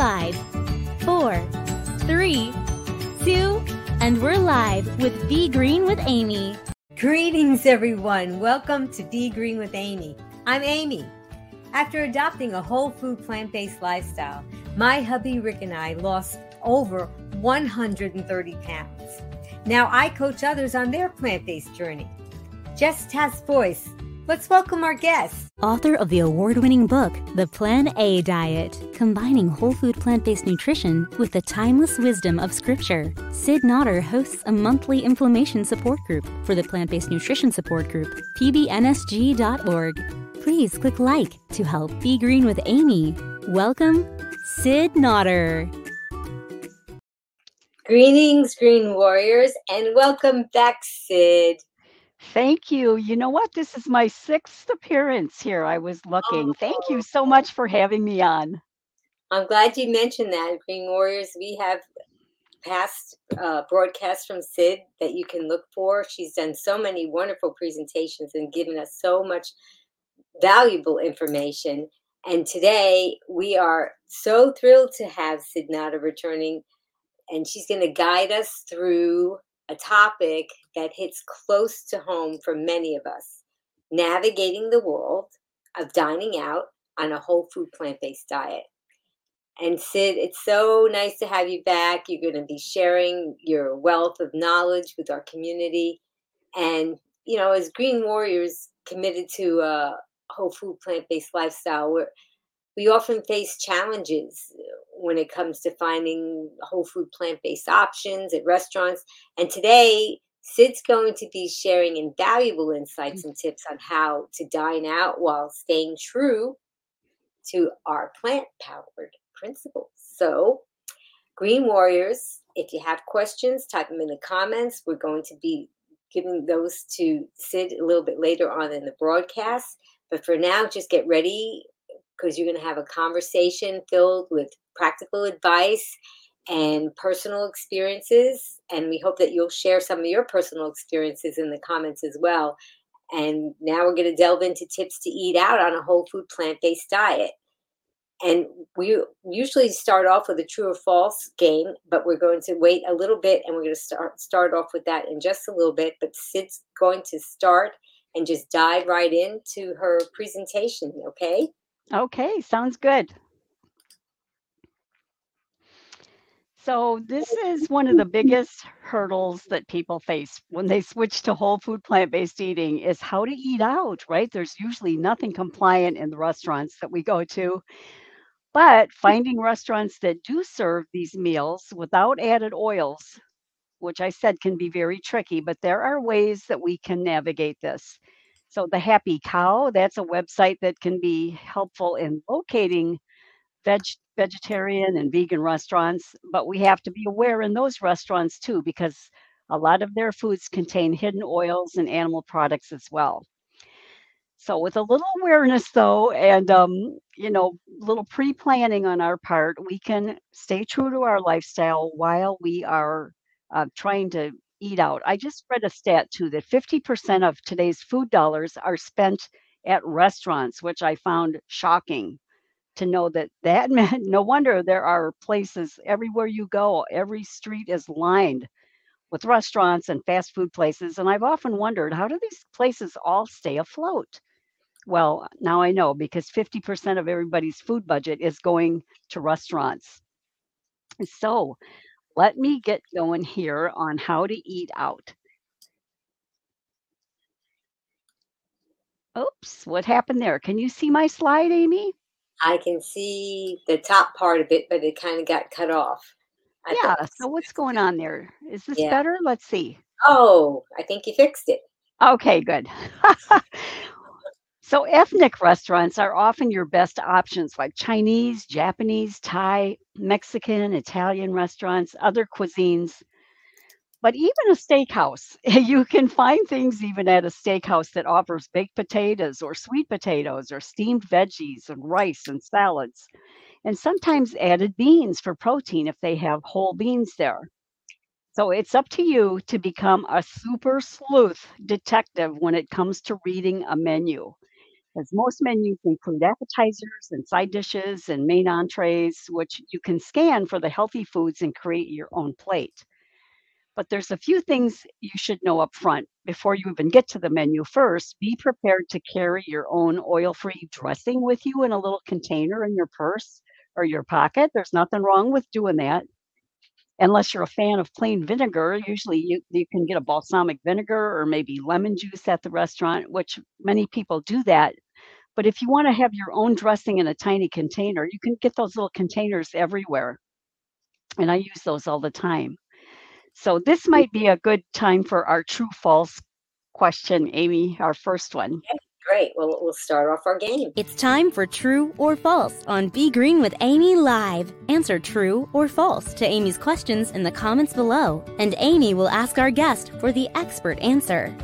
five, four, three, two, and we're live with Be Green with Amy. Greetings, everyone. Welcome to Be Green with Amy. I'm Amy. After adopting a whole food plant based lifestyle, my hubby Rick and I lost over 130 pounds. Now I coach others on their plant based journey. Jess Task Voice Let's welcome our guest. Author of the award winning book, The Plan A Diet, combining whole food plant based nutrition with the timeless wisdom of Scripture. Cyd Notter hosts a monthly inflammation support group for the Plant Based Nutrition Support Group, pbnsg.org. Please click like to help Be Green with Amy. Welcome, Cyd Notter. Greetings, Green Warriors, and welcome back, Cyd. Thank you. You know what? This is my sixth appearance here. I was looking. Thank you so much for having me on. I'm glad you mentioned that, Green Warriors. We have past uh, broadcasts from Cyd that you can look for. She's done so many wonderful presentations and given us so much valuable information. And today we are so thrilled to have Cyd Notter returning, and she's going to guide us through a topic that hits close to home for many of us navigating the world of dining out on a whole food plant based diet. And Cyd, it's so nice to have you back. You're going to be sharing your wealth of knowledge with our community. And, you know, as Green Warriors committed to a whole food plant based lifestyle, we're, we often face challenges uh, when it comes to finding whole food plant based options at restaurants. And today, Cyd's going to be sharing invaluable insights mm. and tips on how to dine out while staying true to our plant powered principles. So, Green Warriors, if you have questions, type them in the comments. We're going to be giving those to Cyd a little bit later on in the broadcast. But for now, just get ready because you're going to have a conversation filled with practical advice and personal experiences. And we hope that you'll share some of your personal experiences in the comments as well. And now we're going to delve into tips to eat out on a whole food plant based diet. And we usually start off with a true or false game, but we're going to wait a little bit and we're going to start start off with that in just a little bit. But Cyd's going to start and just dive right into her presentation, okay? Okay, sounds good. So, this is one of the biggest hurdles that people face when they switch to whole food plant based eating is how to eat out, right? There's usually nothing compliant in the restaurants that we go to. But finding restaurants that do serve these meals without added oils, which I said can be very tricky, but there are ways that we can navigate this. So the Happy Cow, that's a website that can be helpful in locating veg vegetarian and vegan restaurants, but we have to be aware in those restaurants too because a lot of their foods contain hidden oils and animal products as well. So with a little awareness though, and um, you know, a little pre-planning on our part, we can stay true to our lifestyle while we are uh, trying to eat out. I just read a stat too that 50% of today's food dollars are spent at restaurants, which I found shocking to know that that meant no wonder there are places everywhere you go, every street is lined with restaurants and fast food places. And I've often wondered how do these places all stay afloat? Well, now I know because 50% of everybody's food budget is going to restaurants. So, let me get going here on how to eat out. Oops, what happened there? Can you see my slide, Amy? I can see the top part of it, but it kind of got cut off. I yeah, so what's going on there? Is this yeah. better? Let's see. Oh, I think you fixed it. Okay, good. So, ethnic restaurants are often your best options, like Chinese, Japanese, Thai, Mexican, Italian restaurants, other cuisines. But even a steakhouse, you can find things even at a steakhouse that offers baked potatoes or sweet potatoes or steamed veggies and rice and salads, and sometimes added beans for protein if they have whole beans there. So it's up to you to become a super sleuth detective when it comes to reading a menu. As most menus include appetizers and side dishes and main entrees, which you can scan for the healthy foods and create your own plate. But there's a few things you should know up front before you even get to the menu. First, be prepared to carry your own oil free dressing with you in a little container in your purse or your pocket. There's nothing wrong with doing that. Unless you're a fan of plain vinegar, usually you, you can get a balsamic vinegar or maybe lemon juice at the restaurant, which many people do that. But if you want to have your own dressing in a tiny container, you can get those little containers everywhere. And I use those all the time. So this might be a good time for our true false question, Amy, our first one. Great. Well, we'll start off our game. It's time for True or False on Be Green with Amy Live. Answer true or false to Amy's questions in the comments below, and Amy will ask our guest for the expert answer.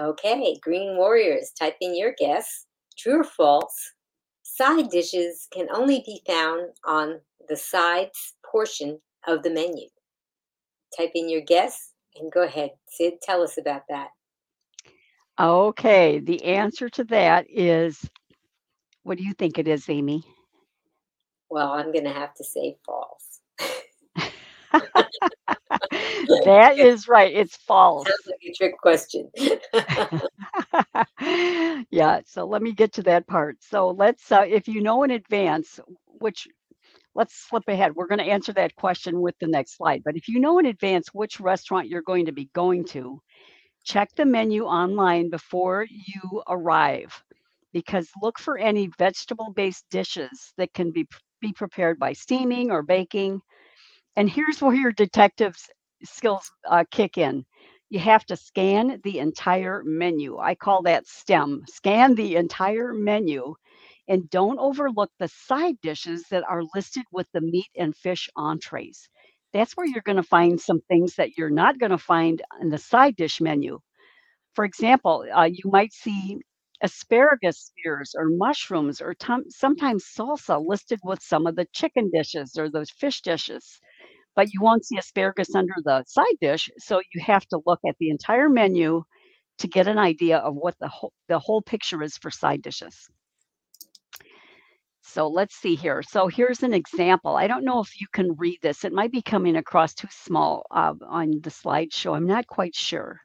Okay, Green Warriors, type in your guess. True or false? Side dishes can only be found on the sides portion of the menu. Type in your guess and go ahead. Cyd, tell us about that. Okay, the answer to that is what do you think it is, Amy? Well, I'm going to have to say false. that is right. It's false. Sounds like a trick question. yeah. So let me get to that part. So let's, uh, if you know in advance, which let's slip ahead. We're going to answer that question with the next slide. But if you know in advance which restaurant you're going to be going to, check the menu online before you arrive because look for any vegetable based dishes that can be, be prepared by steaming or baking. And here's where your detective's skills uh, kick in. You have to scan the entire menu. I call that STEM. Scan the entire menu and don't overlook the side dishes that are listed with the meat and fish entrees. That's where you're going to find some things that you're not going to find in the side dish menu. For example, uh, you might see asparagus spears or mushrooms or t- sometimes salsa listed with some of the chicken dishes or those fish dishes but you won't see asparagus under the side dish. So you have to look at the entire menu to get an idea of what the the whole picture is for side dishes. So let's see here. So here's an example. I don't know if you can read this. It might be coming across too small uh, on the slideshow. I'm not quite sure.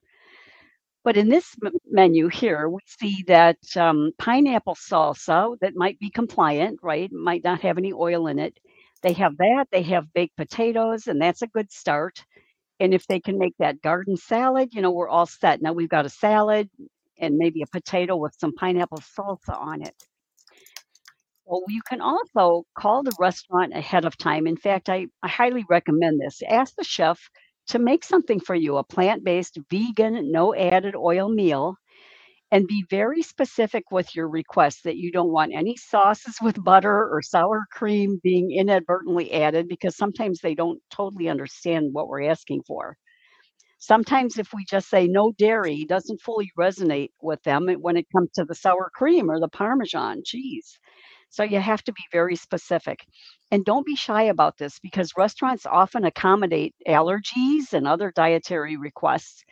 But in this m- menu here, we see that um, pineapple salsa that might be compliant, right? Might not have any oil in it. They have that. They have baked potatoes, and that's a good start. And if they can make that garden salad, you know, we're all set. Now we've got a salad and maybe a potato with some pineapple salsa on it. Well, you can also call the restaurant ahead of time. In fact, I, I highly recommend this. Ask the chef to make something for you a plant based, vegan, no added oil meal and be very specific with your request that you don't want any sauces with butter or sour cream being inadvertently added because sometimes they don't totally understand what we're asking for. Sometimes, if we just say no dairy, doesn't fully resonate with them when it comes to the sour cream or the Parmesan cheese. So, you have to be very specific. And don't be shy about this because restaurants often accommodate allergies and other dietary requests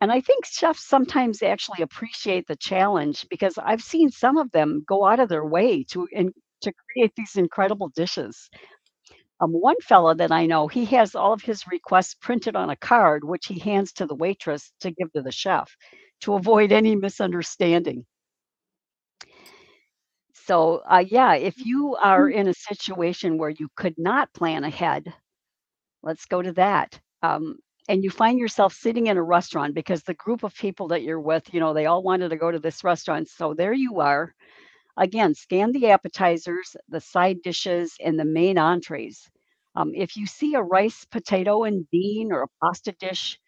and I think chefs sometimes actually appreciate the challenge because I've seen some of them go out of their way to in, to create these incredible dishes. Um, one fellow that I know, he has all of his requests printed on a card, which he hands to the waitress to give to the chef to avoid any misunderstanding. So, uh, yeah, if you are in a situation where you could not plan ahead, let's go to that. Um, and you find yourself sitting in a restaurant because the group of people that you're with, you know, they all wanted to go to this restaurant. So there you are. Again, scan the appetizers, the side dishes, and the main entrees. Um, if you see a rice, potato, and bean or a pasta dish,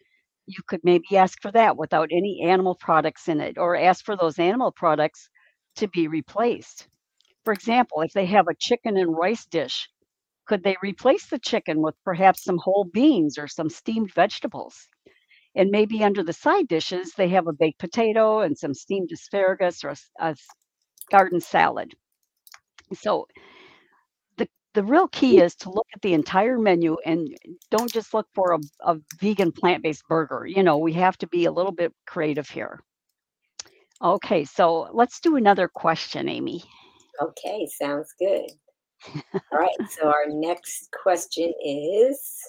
you could maybe ask for that without any animal products in it, or ask for those animal products to be replaced. For example, if they have a chicken and rice dish, could they replace the chicken with perhaps some whole beans or some steamed vegetables? And maybe under the side dishes, they have a baked potato and some steamed asparagus or a, a garden salad. So the the real key is to look at the entire menu and don't just look for a, a vegan plant-based burger. You know, we have to be a little bit creative here. Okay, so let's do another question, Amy. Okay, sounds good. All right, so our next question is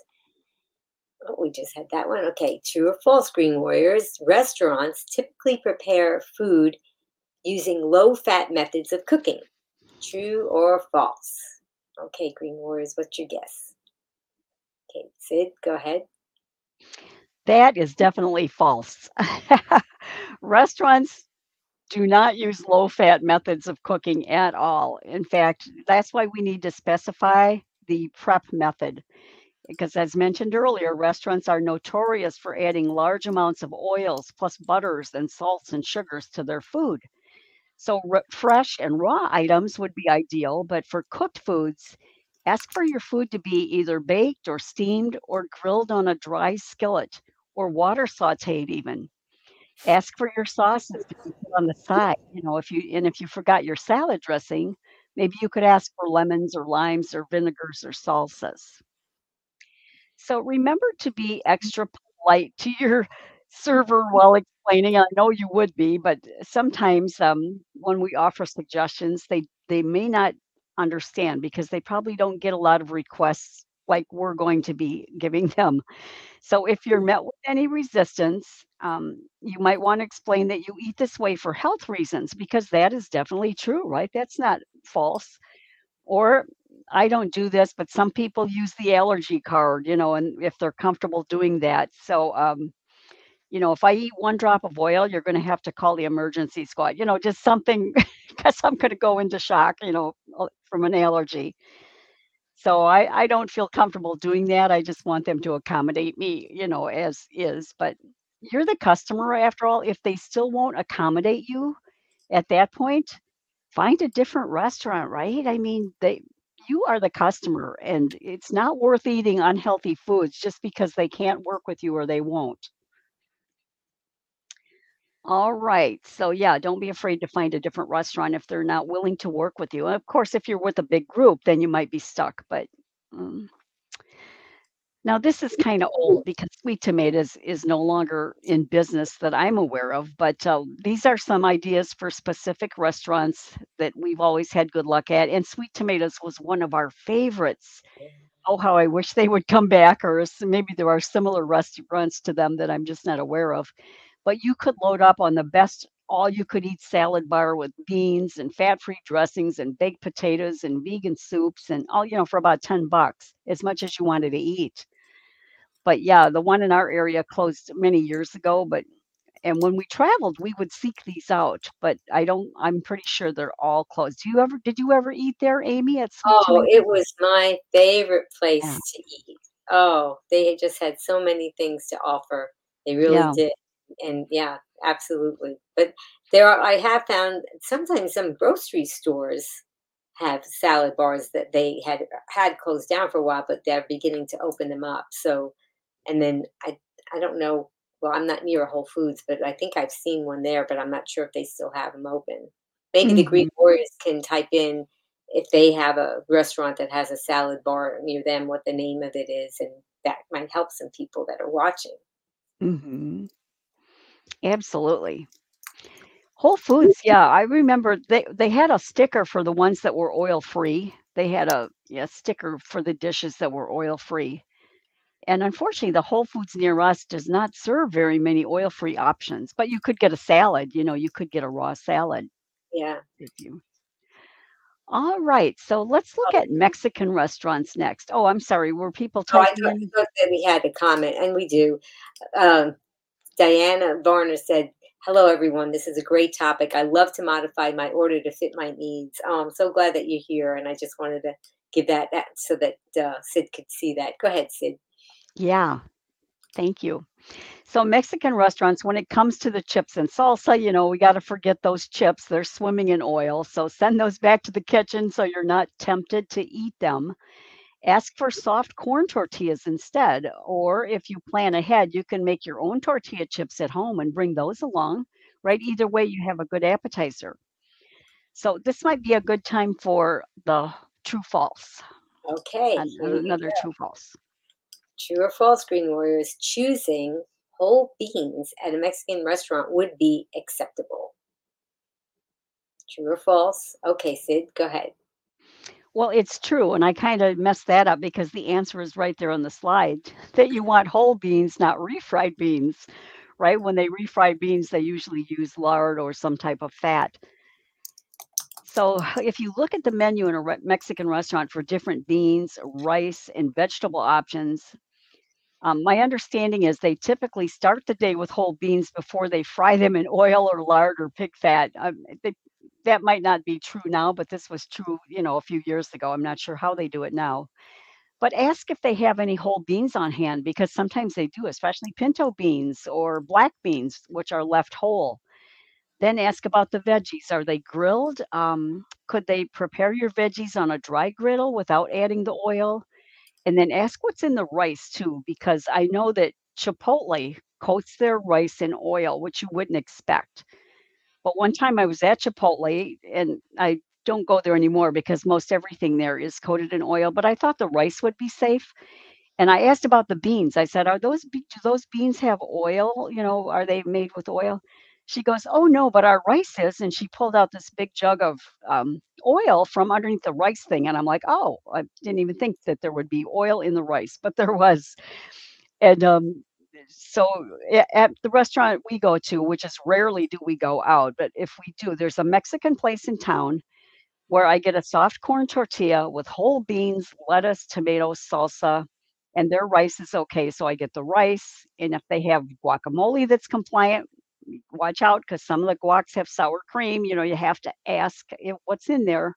Oh, we just had that one. Okay, true or false, Green Warriors? Restaurants typically prepare food using low fat methods of cooking. True or false? Okay, Green Warriors, what's your guess? Okay, Cyd, go ahead. That is definitely false. Restaurants do not use low fat methods of cooking at all. In fact, that's why we need to specify the prep method. Because, as mentioned earlier, restaurants are notorious for adding large amounts of oils, plus butters and salts and sugars to their food. So, fresh and raw items would be ideal, but for cooked foods, ask for your food to be either baked or steamed or grilled on a dry skillet or water sauteed, even. Ask for your sauces to be put on the side. You know, if you and if you forgot your salad dressing, maybe you could ask for lemons or limes or vinegars or salsas. So remember to be extra polite to your server while explaining. I know you would be, but sometimes um, when we offer suggestions, they they may not understand because they probably don't get a lot of requests like we're going to be giving them. So if you're met with any resistance, um, you might want to explain that you eat this way for health reasons because that is definitely true, right? That's not false. Or I don't do this, but some people use the allergy card, you know, and if they're comfortable doing that. So, um, you know, if I eat one drop of oil, you're going to have to call the emergency squad, you know, just something because I'm going to go into shock, you know, uh, from an allergy. So I, I don't feel comfortable doing that. I just want them to accommodate me, you know, as is. But you're the customer after all. If they still won't accommodate you at that point, find a different restaurant, right? I mean, they you are the customer and it's not worth eating unhealthy foods just because they can't work with you or they won't. All right. So yeah, don't be afraid to find a different restaurant if they're not willing to work with you. And of course, if you're with a big group, then you might be stuck. But um, now this is kind of old because Sweet Tomatoes is no longer in business that I'm aware of. But uh, these are some ideas for specific restaurants that we've always had good luck at. And Sweet Tomatoes was one of our favorites. Oh, how I wish they would come back, or maybe there are similar restaurants to them that I'm just not aware of but you could load up on the best all you could eat salad bar with beans and fat free dressings and baked potatoes and vegan soups and all, you know, for about 10 bucks, as much as you wanted to eat. But yeah, the one in our area closed many years ago. But, and when we traveled, we would seek these out. But I don't, I'm pretty sure they're all closed. Do you ever, did you ever eat there, Amy, at Sweet Oh, it was my favorite place Yeah. to eat. Oh, they just had so many things to offer. They really Yeah. did. And yeah, absolutely. But there are, I have found sometimes some grocery stores have salad bars that they had had closed down for a while, but they're beginning to open them up. So, and then I I don't know. Well, I'm not near a Whole Foods, but I think I've seen one there, but I'm not sure if they still have them open. Maybe the Green Mhm. Warriors can type in if they have a restaurant that has a salad bar near them, what the name of it is, and that might help some people that are watching. Mhm. Absolutely. Whole Foods, yeah, I remember they they had a sticker for the ones that were oil free. They had a yeah, sticker for the dishes that were oil free. And unfortunately, the Whole Foods near us does not serve very many oil free options, but you could get a salad, you know, you could get a raw salad Yeah. if you. All right, so let's look Oh, at Mexican restaurants next. Oh, I'm sorry, were people oh, I thought, that we had a comment, and we do. Um, Diana Varner said, Hello, everyone. This is a great topic. I love to modify my order to fit my needs. Oh, I'm so glad that you're here, and I just wanted to give that, that so that uh, Cyd could see that. Go ahead, Cyd. Yeah, thank you. So Mexican restaurants, when it comes to the chips and salsa, you know, we got to forget those chips. They're swimming in oil. So send those back to the kitchen so you're not tempted to eat them. Ask for soft corn tortillas instead. Or if you plan ahead, you can make your own tortilla chips at home and bring those along, right? Either way, you have a good appetizer. So this might be a good time for the true false. Okay, an- here we Another true false. True or false, Green Warriors? Choosing whole beans at a Mexican restaurant would be acceptable. True or false? Okay, Cyd, go ahead. Well, it's true. And I kind of messed that up because the answer is right there on the slide that you want whole beans, not refried beans, right? When they refry beans, they usually use lard or some type of fat. So if you look at the menu in a re- Mexican restaurant for different beans, rice, and vegetable options, um, my understanding is they typically start the day with whole beans before they fry them in oil or lard or pig fat. Um, they, that might not be true now, but this was true, you know, a few years ago. I'm not sure how they do it now. But ask if they have any whole beans on hand because sometimes they do, especially pinto beans or black beans, which are left whole. Then ask about the veggies. Are they grilled? Um, could they prepare your veggies on a dry griddle without adding the oil? And then ask what's in the rice too, because I know that Chipotle coats their rice in oil, which you wouldn't expect. But one time I was at Chipotle and I don't go there anymore because most everything there is coated in oil, but I thought the rice would be safe. And I asked about the beans. I said, "Are those do those beans have oil? You know, are they made with oil?" She goes, "Oh no, but our rice is." And she pulled out this big jug of um, oil from underneath the rice thing, and I'm like, "Oh, I didn't even think that there would be oil in the rice, but there was." And um, so at the restaurant we go to, which is rarely do we go out, but if we do, there's a Mexican place in town where I get a soft corn tortilla with whole beans, lettuce, tomatoes, salsa, and their rice is okay. So I get the rice, and if they have guacamole that's compliant, watch out because some of the guacs have sour cream. You know, you have to ask eh, what's in there.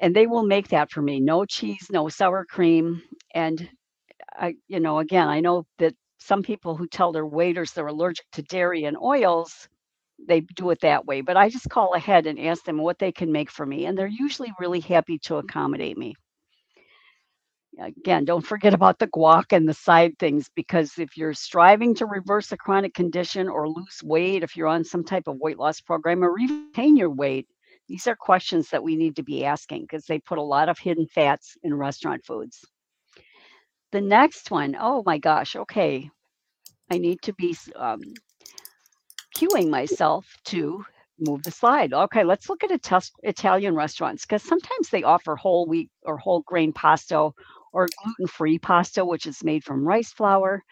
And they will make that for me. No cheese, no sour cream. And I, you know, again, I know that some people who tell their waiters they're allergic to dairy and oils, they do it that way. But I just call ahead and ask them what they can make for me. And they're usually really happy to accommodate me again, don't forget about the guac and the side things because if you're striving to reverse a chronic condition or lose weight, if you're on some type of weight loss program or retain your weight, these are questions that we need to be asking because they put a lot of hidden fats in restaurant foods. The next one, oh my gosh, okay. I need to be um, cueing myself to move the slide. Okay, let's look at Italian restaurants because sometimes they offer whole wheat or whole grain pasta or gluten free pasta, which is made from rice flour.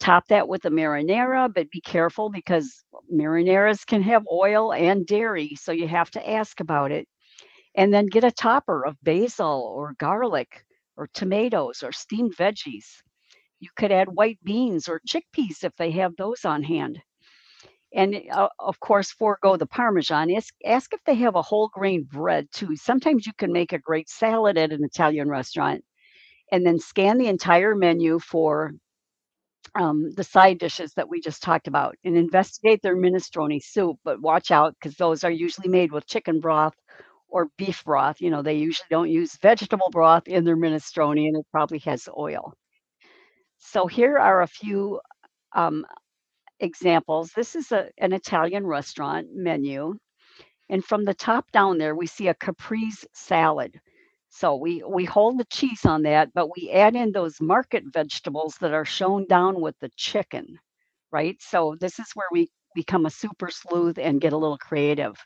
Top that with a marinara, but be careful because marinaras can have oil and dairy, so you have to ask about it. And then get a topper of basil or garlic or tomatoes or steamed veggies. You could add white beans or chickpeas if they have those on hand. And uh, of course, forego the Parmesan. Ask, ask if they have a whole grain bread too. Sometimes you can make a great salad at an Italian restaurant and then scan the entire menu for um, the side dishes that we just talked about and investigate their minestrone soup. But watch out because those are usually made with chicken broth or beef broth. You know, they usually don't use vegetable broth in their minestrone and it probably has oil. So here are a few um, examples. This is a, an Italian restaurant menu. And from the top down there, we see a caprese salad. So we we hold the cheese on that, but we add in those market vegetables that are shown down with the chicken, right? So this is where we become a super sleuth and get a little creative.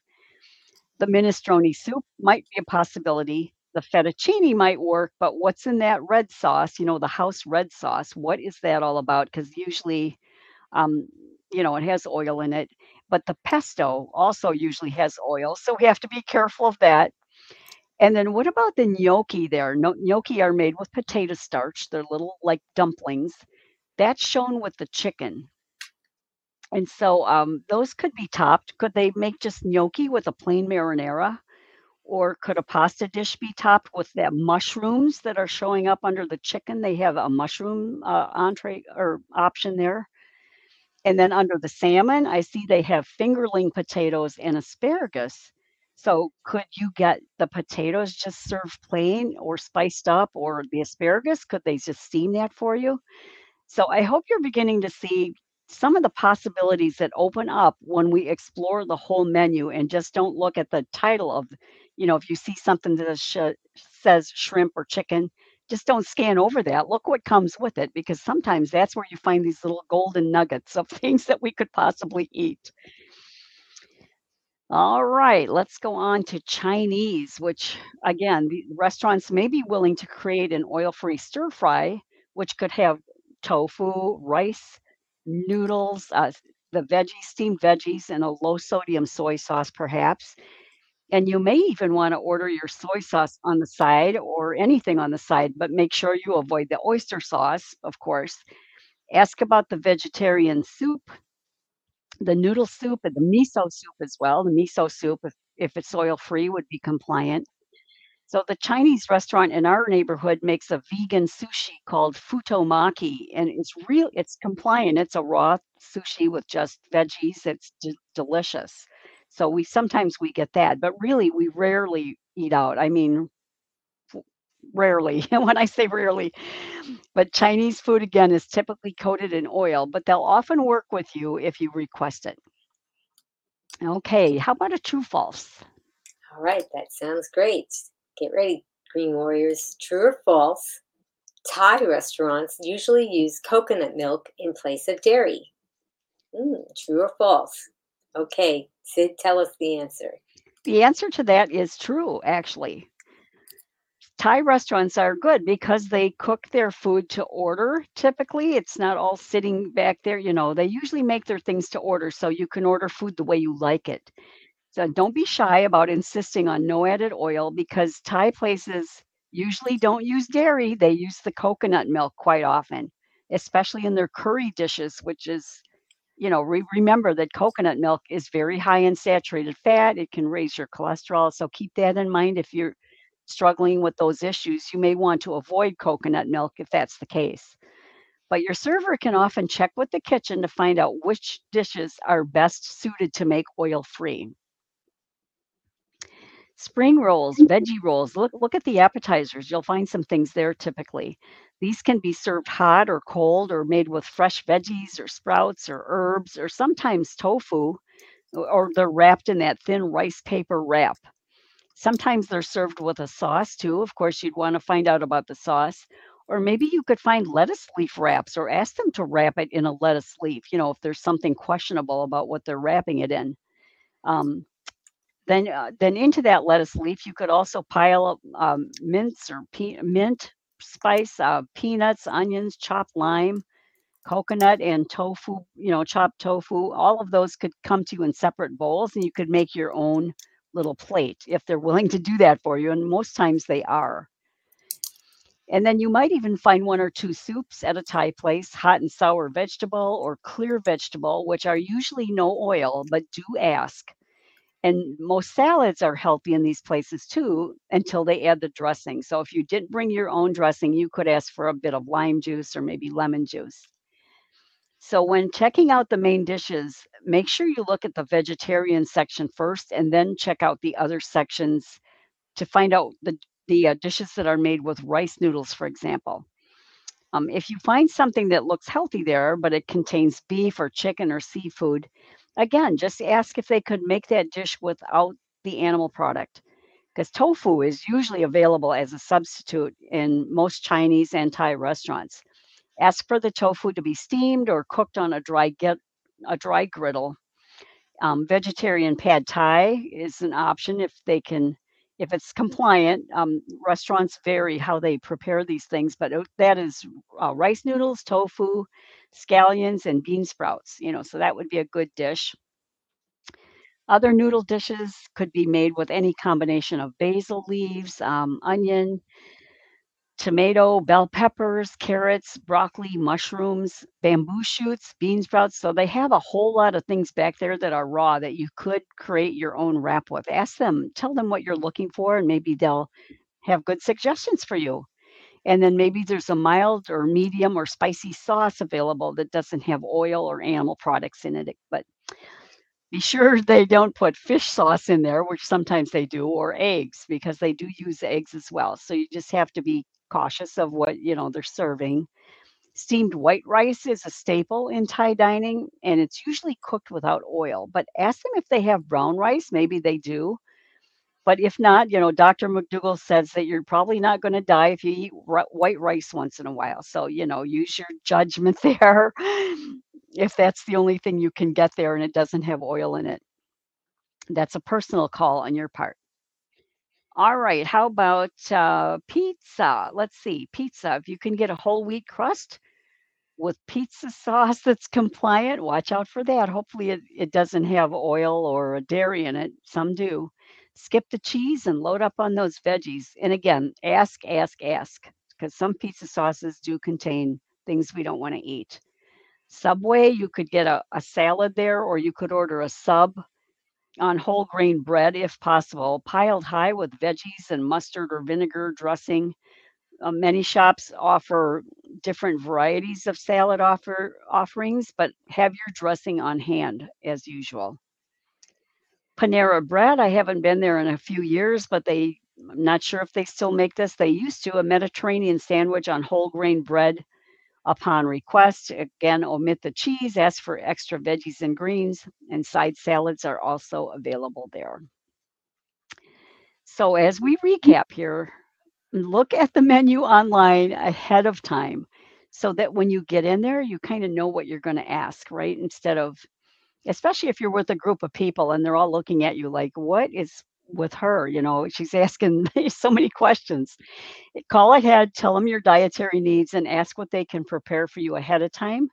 The minestrone soup might be a possibility. The fettuccine might work, but what's in that red sauce? You know, the house red sauce. What is that all about? Because usually, um, you know, it has oil in it. But the pesto also usually has oil, so we have to be careful of that. And then what about the gnocchi there? No, gnocchi are made with potato starch. They're little like dumplings. That's shown with the chicken. And so um, those could be topped. Could they make just gnocchi with a plain marinara? Or could a pasta dish be topped with the mushrooms that are showing up under the chicken? They have a mushroom uh, entree or option there. And then under the salmon, I see they have fingerling potatoes and asparagus. So could you get the potatoes just served plain or spiced up or the asparagus? Could they just steam that for you? So I hope you're beginning to see some of the possibilities that open up when we explore the whole menu and just don't look at the title of, you know, if you see something that sh- says shrimp or chicken, just don't scan over that. Look what comes with it because sometimes that's where you find these little golden nuggets of things that we could possibly eat. All right, let's go on to Chinese, which again, the restaurants may be willing to create an oil-free stir fry, which could have tofu, rice, noodles, uh, the veggies, steamed veggies, and a low sodium soy sauce, perhaps. And you may even want to order your soy sauce on the side or anything on the side, but make sure you avoid the oyster sauce, of course. Ask about the vegetarian soup the noodle soup and the miso soup as well. The miso soup, if, if it's oil free, would be compliant. So the Chinese restaurant in our neighborhood makes a vegan sushi called futomaki, and it's real. It's compliant. It's a raw sushi with just veggies. It's d- delicious. So we sometimes we get that, but really we rarely eat out. I mean, rarely. when I say rarely, but Chinese food again is typically coated in oil, but they'll often work with you if you request it. Okay, how about a true false? All right, that sounds great. Get ready, Green Warriors. True or false? Thai restaurants usually use coconut milk in place of dairy. Mm, true or false? Okay, Cyd, tell us the answer. The answer to that is true, actually. Thai restaurants are good because they cook their food to order. Typically, it's not all sitting back there. You know, they usually make their things to order so you can order food the way you like it. So don't be shy about insisting on no added oil because Thai places usually don't use dairy. They use the coconut milk quite often, especially in their curry dishes, which is, you know, re- remember that coconut milk is very high in saturated fat. It can raise your cholesterol. So keep that in mind if you're struggling with those issues, you may want to avoid coconut milk if that's the case. But your server can often check with the kitchen to find out which dishes are best suited to make oil free. Spring rolls, veggie rolls, look, look at the appetizers. You'll find some things there typically. These can be served hot or cold or made with fresh veggies or sprouts or herbs or sometimes tofu, or they're wrapped in that thin rice paper wrap. Sometimes they're served with a sauce too. Of course, you'd want to find out about the sauce. Or maybe you could find lettuce leaf wraps or ask them to wrap it in a lettuce leaf, you know, if there's something questionable about what they're wrapping it in. Um, then, uh, then into that lettuce leaf, you could also pile up um, mints or pe- mint spice, uh, peanuts, onions, chopped lime, coconut, and tofu. You know, chopped tofu. All of those could come to you in separate bowls, and you could make your own little plate if they're willing to do that for you. And most times they are. And then you might even find one or two soups at a Thai place, hot and sour vegetable or clear vegetable, which are usually no oil, but do ask. And most salads are healthy in these places too until they add the dressing. So if you didn't bring your own dressing, you could ask for a bit of lime juice or maybe lemon juice. So when checking out the main dishes, make sure you look at the vegetarian section first and then check out the other sections to find out the, the uh, dishes that are made with rice noodles, for example. Um, if you find something that looks healthy there, but it contains beef or chicken or seafood, again, just ask if they could make that dish without the animal product. Because tofu is usually available as a substitute in most Chinese and Thai restaurants. Ask for the tofu to be steamed or cooked on a dry get a dry griddle. Um, vegetarian pad thai is an option if they can, if it's compliant. Um, restaurants vary how they prepare these things, but that is uh, rice noodles, tofu, scallions, and bean sprouts. You know, so that would be a good dish. Other noodle dishes could be made with any combination of basil leaves, um, onion, tomato, bell peppers, carrots, broccoli, mushrooms, bamboo shoots, bean sprouts. So they have a whole lot of things back there that are raw that you could create your own wrap with. Ask them, tell them what you're looking for, and maybe they'll have good suggestions for you. And then maybe there's a mild or medium or spicy sauce available that doesn't have oil or animal products in it. But be sure they don't put fish sauce in there, which sometimes they do, or eggs, because they do use eggs as well. So you just have to be cautious of what you know they're serving. Steamed white rice is a staple in Thai dining, and it's usually cooked without oil. But ask them if they have brown rice. Maybe they do. But if not, you know, Dr. McDougall says that you're probably not going to die if you eat white rice once in a while. So, you know, use your judgment there if that's the only thing you can get there and it doesn't have oil in it. That's a personal call on your part. All right. How about uh, pizza? Let's see. Pizza. If you can get a whole wheat crust with pizza sauce that's compliant, watch out for that. Hopefully, it, it doesn't have oil or dairy in it. Some do. Skip the cheese and load up on those veggies. And again, ask, ask, ask, because some pizza sauces do contain things we don't want to eat. Subway, you could get a, a salad there, or you could order a sub on whole grain bread if possible, piled high with veggies and mustard or vinegar dressing. Uh, many shops offer different varieties of salad offer offerings, but have your dressing on hand as usual. Panera Bread, I haven't been there in a few years, but they I'm not sure if they still make this. They used to a Mediterranean sandwich on whole grain bread upon request. Again, omit the cheese, ask for extra veggies and greens, and side salads are also available there. So, as we recap here, look at the menu online ahead of time so that when you get in there, you kind of know what you're going to ask, right? Instead of, especially if you're with a group of people and they're all looking at you like, what is with her? You know, she's asking so many questions. Call ahead, tell them your dietary needs, and ask what they can prepare for you ahead of time.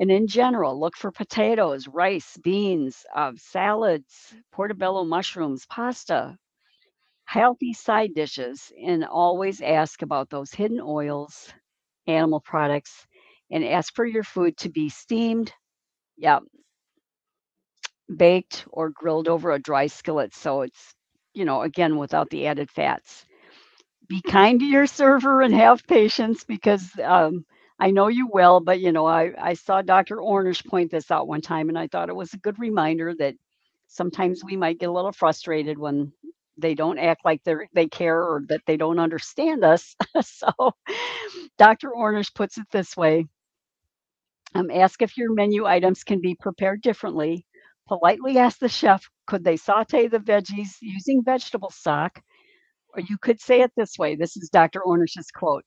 And in general, look for potatoes, rice, beans, uh, salads, portobello mushrooms, pasta, healthy side dishes, and always ask about those hidden oils, animal products, and ask for your food to be steamed, yeah, baked or grilled over a dry skillet. So it's, you know, again, without the added fats. Be kind to your server and have patience because um, I know you will, but you know, I, I saw Dr. Ornish point this out one time and I thought it was a good reminder that sometimes we might get a little frustrated when they don't act like they they care or that they don't understand us. so Dr. Ornish puts it this way. Um, ask if your menu items can be prepared differently. Politely ask the chef, could they saute the veggies using vegetable stock? Or you could say it this way. This is Dr. Ornish's quote.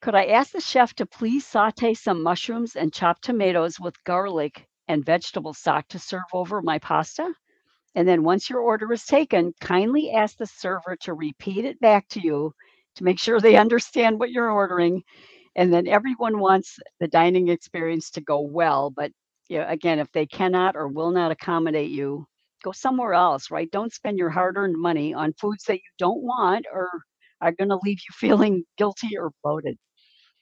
Could I ask the chef to please saute some mushrooms and chopped tomatoes with garlic and vegetable stock to serve over my pasta? And then once your order is taken, kindly ask the server to repeat it back to you to make sure they understand what you're ordering. And then everyone wants the dining experience to go well. But you know, again, if they cannot or will not accommodate you, go somewhere else, right? Don't spend your hard earned money on foods that you don't want or are going to leave you feeling guilty or bloated.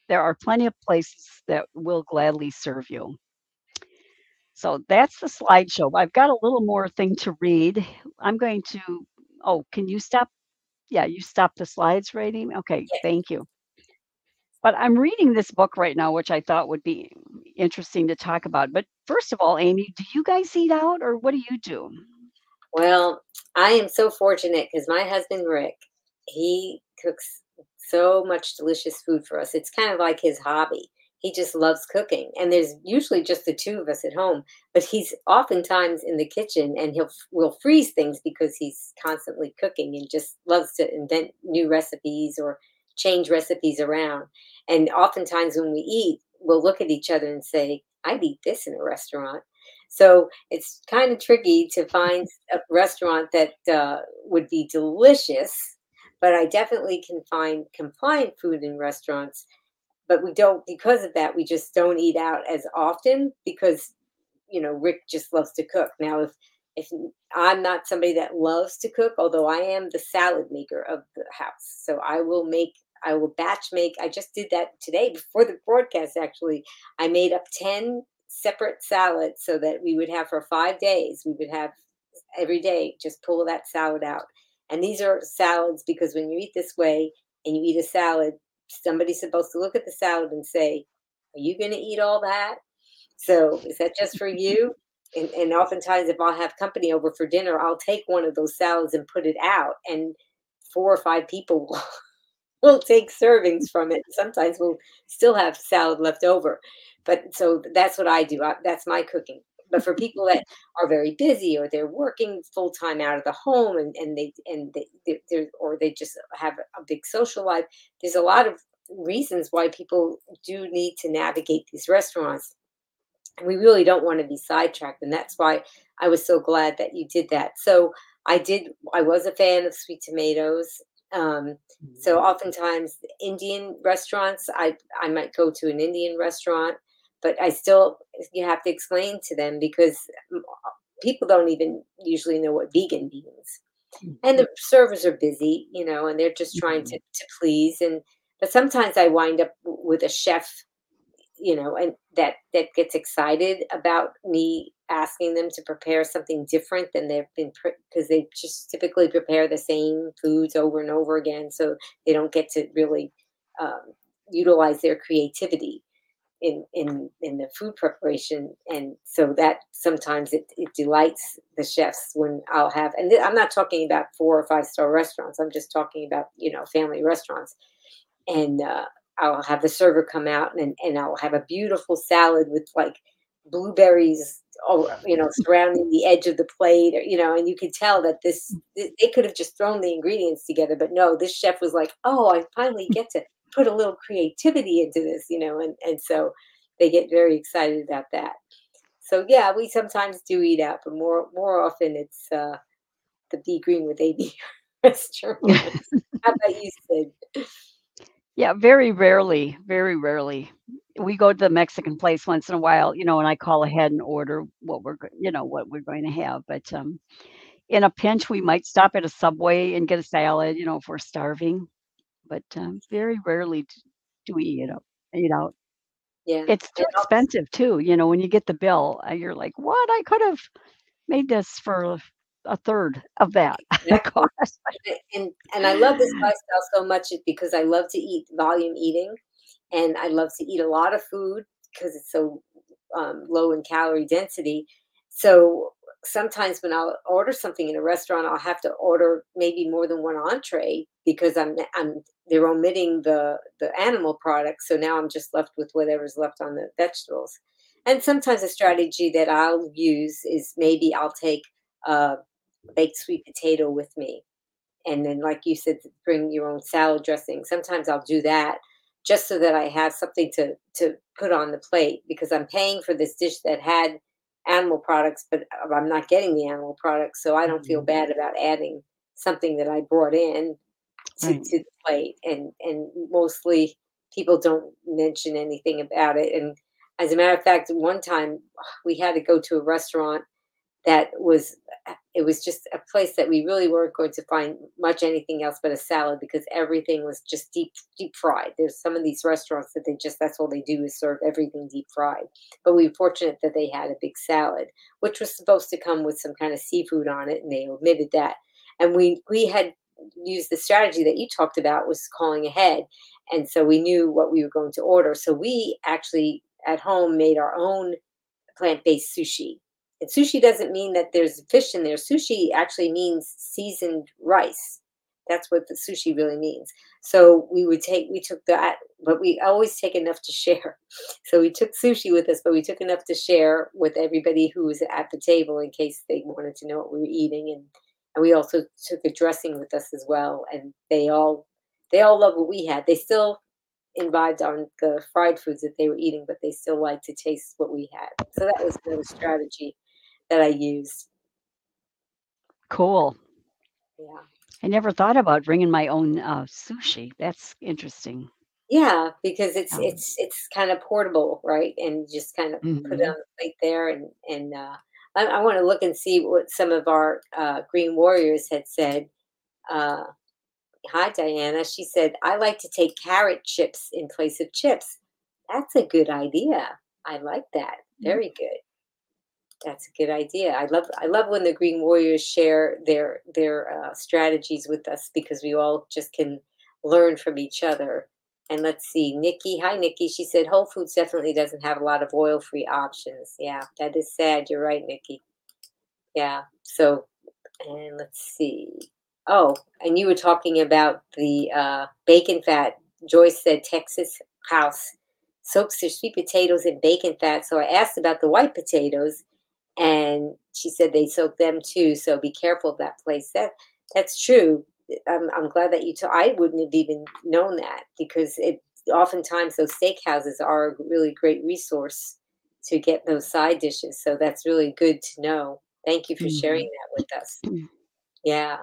There are plenty of places that will gladly serve you. So that's the slideshow. I've got a little more thing to read. I'm going to, oh, can you stop? Yeah, you stop the slides, Rating. Okay, thank you. But I'm reading this book right now, which I thought would be interesting to talk about. But first of all, Amy, do you guys eat out or what do you do? Well, I am so fortunate because my husband, Rick, he cooks so much delicious food for us. It's kind of like his hobby he just loves cooking and there's usually just the two of us at home but he's oftentimes in the kitchen and he'll will freeze things because he's constantly cooking and just loves to invent new recipes or change recipes around and oftentimes when we eat we'll look at each other and say i'd eat this in a restaurant. So it's kind of tricky to find a restaurant that uh, would be delicious but i definitely can find compliant food in restaurants but we don't because of that we just don't eat out as often because you know rick just loves to cook. Now if if i'm not somebody that loves to cook although i am the salad maker of the house so i will make i will batch make i just did that today before the broadcast actually i made up 10 separate salads so that we would have for five days we would have every day just pull that salad out and these are salads because when you eat this way and you eat a salad somebody's supposed to look at the salad and say, Are you going to eat all that? So is that just for you? And, and oftentimes, if I'll have company over for dinner, I'll take one of those salads and put it out, and four or five people will, will take servings from it. Sometimes we'll still have salad left over. But so that's what I do. I, that's my cooking. But for people that are very busy or they're working full time out of the home and, and they and they they're, or they just have a big social life, there's a lot of reasons why people do need to navigate these restaurants. we really don't want to be sidetracked. And that's why I was so glad that you did that. So I did, I was a fan of sweet tomatoes. Um, so Mm-hmm. oftentimes Indian restaurants, I, I might go to an Indian restaurant, but I still, you have to explain to them because people don't even usually know what vegan means. And the servers are busy, you know, and they're just trying to, to please. And, but sometimes I wind up with a chef you know and that that gets excited about me asking them to prepare something different than they've been because they just typically prepare the same foods over and over again so they don't get to really um, utilize their creativity in in in the food preparation and so that sometimes it, it delights the chefs when i'll have and i'm not talking about four or five star restaurants i'm just talking about you know family restaurants and uh, I'll have the server come out and, and I'll have a beautiful salad with like blueberries, all, you know, surrounding the edge of the plate, or, you know, and you could tell that this, they could have just thrown the ingredients together, but no, this chef was like, oh, I finally get to put a little creativity into this, you know, and, and so they get very excited about that. So yeah, we sometimes do eat out, but more, more often it's uh, the Be Green with Amy restaurant. How about you, Cyd? Yeah, very rarely, very rarely. We go to the Mexican place once in a while, you know, and I call ahead and order what we're, you know, what we're going to have. But um, in a pinch, we might stop at a Subway and get a salad, you know, if we're starving. But um, very rarely do we eat out. Eat out. Yeah. It's too expensive too. You know, when you get the bill, uh, you're like, what? I could have made this for a third of that Yeah. cost. and and I love this lifestyle so much because I love to eat volume eating, and I love to eat a lot of food because it's so um, low in calorie density. So sometimes when I'll order something in a restaurant, I'll have to order maybe more than one entree because I'm I'm they're omitting the the animal products. So now I'm just left with whatever's left on the vegetables. And sometimes a strategy that I'll use is maybe I'll take a baked sweet potato with me and then like you said bring your own salad dressing sometimes i'll do that just so that i have something to to put on the plate because i'm paying for this dish that had animal products but i'm not getting the animal products so i don't feel Mhm. bad about adding something that i brought in to, Right. to the plate and and mostly people don't mention anything about it and as a matter of fact one time we had to go to a restaurant that was it was just a place that we really weren't going to find much anything else but a salad because everything was just deep deep fried. There's some of these restaurants that they just that's all they do is serve everything deep fried. But we were fortunate that they had a big salad which was supposed to come with some kind of seafood on it and they omitted that. And we we had used the strategy that you talked about was calling ahead and so we knew what we were going to order. So we actually at home made our own plant-based sushi and sushi doesn't mean that there's fish in there. Sushi actually means seasoned rice. That's what the sushi really means. So we would take, we took that, but we always take enough to share. So we took sushi with us, but we took enough to share with everybody who was at the table in case they wanted to know what we were eating. And, and we also took a dressing with us as well. And they all, they all love what we had. They still imbibed on the fried foods that they were eating, but they still like to taste what we had. So that was another strategy that I used. Cool. Yeah. I never thought about bringing my own uh, sushi. That's interesting. Yeah, because it's Um, it's it's kind of portable, right? And just kind of put it mhm. on the plate there, and and uh, I, I want to look and see what some of our uh, Green Warriors had said. Uh, hi, Diana. She said, "I like to take carrot chips in place of chips." That's a good idea. I like that. Mm. Very good. That's a good idea. I love I love when the Green Warriors share their their uh, strategies with us because we all just can learn from each other. And let's see, Nikki. Hi, Nikki. She said Whole Foods definitely doesn't have a lot of oil free options. Yeah, that is sad. You're right, Nikki. Yeah. So, and let's see. Oh, and you were talking about the uh, bacon fat. Joyce said Texas House soaks their sweet potatoes in bacon fat. So I asked about the white potatoes, and she said they soak them too. So be careful of that place. That that's true. I'm, I'm glad that you. told. I wouldn't have even known that because it oftentimes those steakhouses are a really great resource to get those side dishes. So that's really good to know. Thank you for mm-hmm. sharing that with us. Yeah.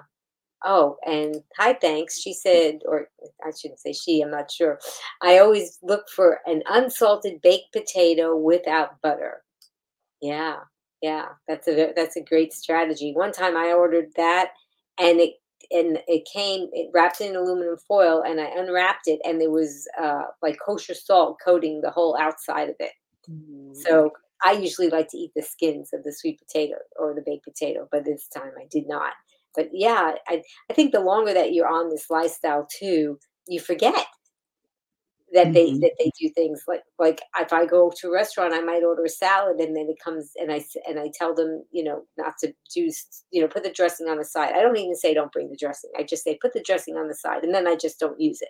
Oh, and hi, thanks. She said, or I shouldn't say she, I'm not sure. I always look for an unsalted baked potato without butter. Yeah, yeah, that's a that's a great strategy. One time I ordered that, and it and it came it wrapped in aluminum foil, and I unwrapped it, and there was uh, like kosher salt coating the whole outside of it. Mm. So I usually like to eat the skins of the sweet potato or the baked potato, but this time I did not but yeah, I, I think the longer that you're on this lifestyle too, you forget that mm-hmm. they that they do things like like if I go to a restaurant, I might order a salad and then it comes and I and I tell them you know not to do you know put the dressing on the side. I don't even say don't bring the dressing. I just say put the dressing on the side and then I just don't use it.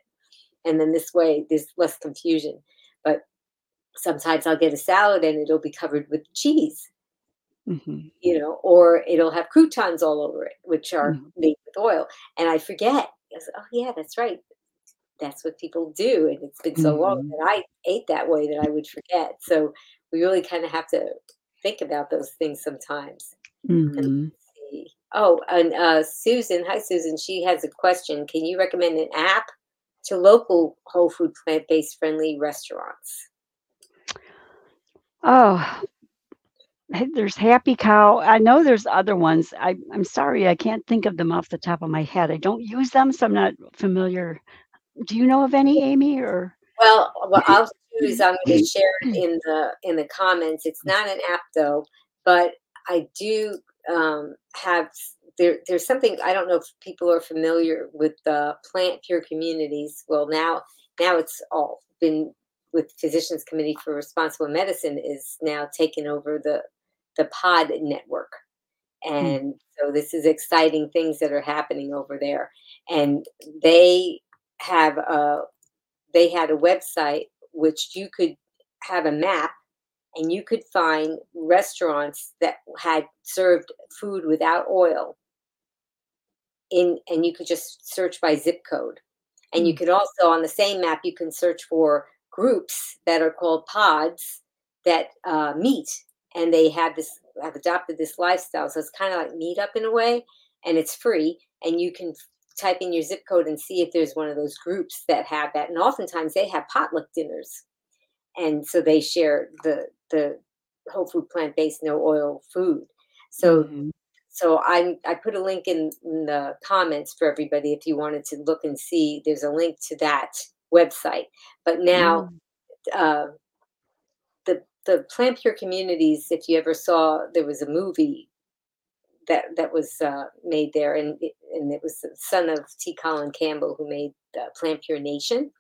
And then this way there's less confusion. But sometimes I'll get a salad and it'll be covered with cheese mm-hmm. you know, or it'll have croutons all over it, which are mm-hmm. made with oil. And I forget. I was, oh yeah, that's right. That's what people do. And it's been so mm-hmm. long that I ate that way that I would forget. So we really kind of have to think about those things sometimes. Mm-hmm. Oh, and uh, Susan, hi Susan. She has a question. Can you recommend an app to local whole food plant based friendly restaurants? Oh, there's Happy Cow. I know there's other ones. I, I'm sorry, I can't think of them off the top of my head. I don't use them, so I'm not familiar. Do you know of any, Amy? Or well, what I'll do is I'm going to share it in the in the comments. It's not an app though, but I do um, have there. There's something I don't know if people are familiar with the plant pure communities. Well, now now it's all been with Physicians Committee for Responsible Medicine is now taking over the the pod network hmm. and mm. so this is exciting things that are happening over there and they have a they had a website which you could have a map and you could find restaurants that had served food without oil in and you could just search by zip code and you hmm. could also on the same map you can search for groups that are called pods that uh, meet and they have this have adopted this lifestyle. So it's kind of like meetup in a way, and it's free, and you can type in your zip code and see if there's one of those groups that have that. And oftentimes they have potluck dinners, and so they share the the whole food plant based no oil food. So. Mm-hmm. So I I put a link in, in the comments for everybody if you wanted to look and see. There's a link to that website. But now, mm. uh, the plant pure communities if you ever saw there was a movie that that was uh, made there and it, and it was the son of t. Colin campbell who made the plant pure nation.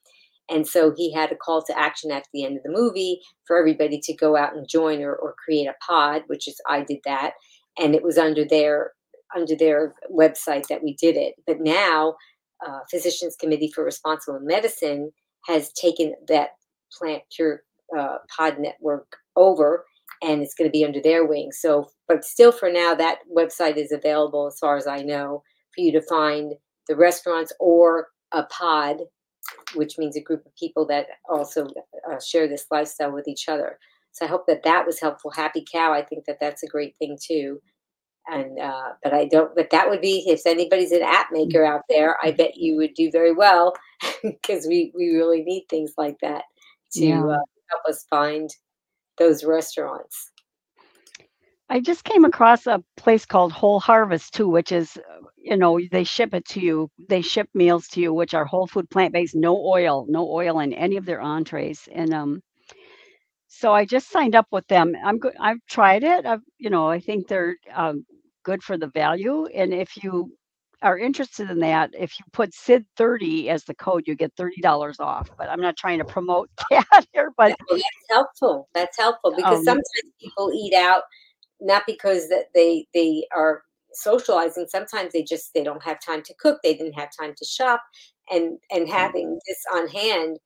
And so he had a call to action at the end of the movie for everybody to go out and join or, or create a pod which is i did that. And it was under their under their website that we did it. But now uh, physicians committee for responsible medicine has taken that plant pure uh, pod network over and it's going to be under their wing. So, but still for now, that website is available as far as I know for you to find the restaurants or a pod, which means a group of people that also uh, share this lifestyle with each other. So I hope that that was helpful. Happy Cow, I think that that's a great thing too. And uh, but I don't. But that would be if anybody's an app maker out there, I bet you would do very well because we we really need things like that to yeah. uh, help us find those restaurants. I just came across a place called Whole Harvest too, which is, you know, they ship it to you. They ship meals to you, which are whole food, plant based, no oil, no oil in any of their entrees. And um, so I just signed up with them. I'm good. I've tried it. I've, you know, I think they're um, good for the value. And if you are interested in that, if you put SID 30 as the code, you get $30 off. But I'm not trying to promote that here, but that's helpful. That's helpful because um, sometimes people eat out not because that they they are socializing. Sometimes they just they don't have time to cook. They didn't have time to shop, and and mm. having this on hand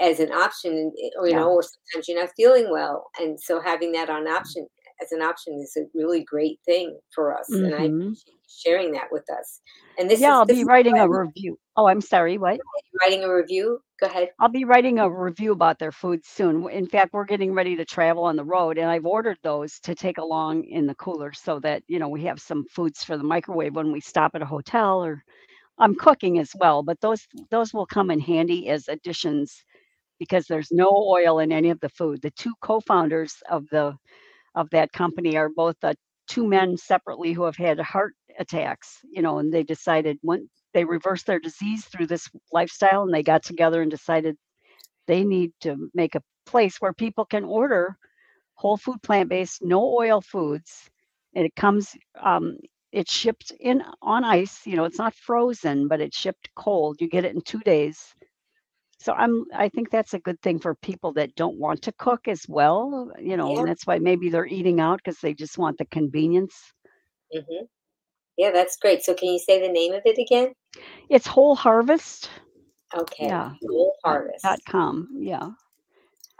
as an option, you yeah. know, or sometimes you're not feeling well, and so having that on option as an option is a really great thing for us, and I hmm appreciate sharing that with us. And this Yeah, is I'll this be writing a review. Oh, I'm sorry, what? writing a review. Go ahead. I'll be writing a review about their food soon. In fact, we're getting ready to travel on the road, and I've ordered those to take along in the cooler so that, you know, we have some foods for the microwave when we stop at a hotel or I'm cooking as well, but those those will come in handy as additions because there's no oil in any of the food. The two co-founders of the of that company are both uh, two men separately who have had heart attacks, you know, and they decided when they reversed their disease through this lifestyle and they got together and decided they need to make a place where people can order whole food plant-based no oil foods and it comes um, it's shipped in on ice you know it's not frozen but it's shipped cold. You get it in two days so i'm i think that's a good thing for people that don't want to cook as well you know Yeah. and that's why maybe they're eating out because they just want the convenience hmm Yeah, that's great. So can you say the name of it again? it's whole harvest Okay. yeah dot, Harvest. dot com yeah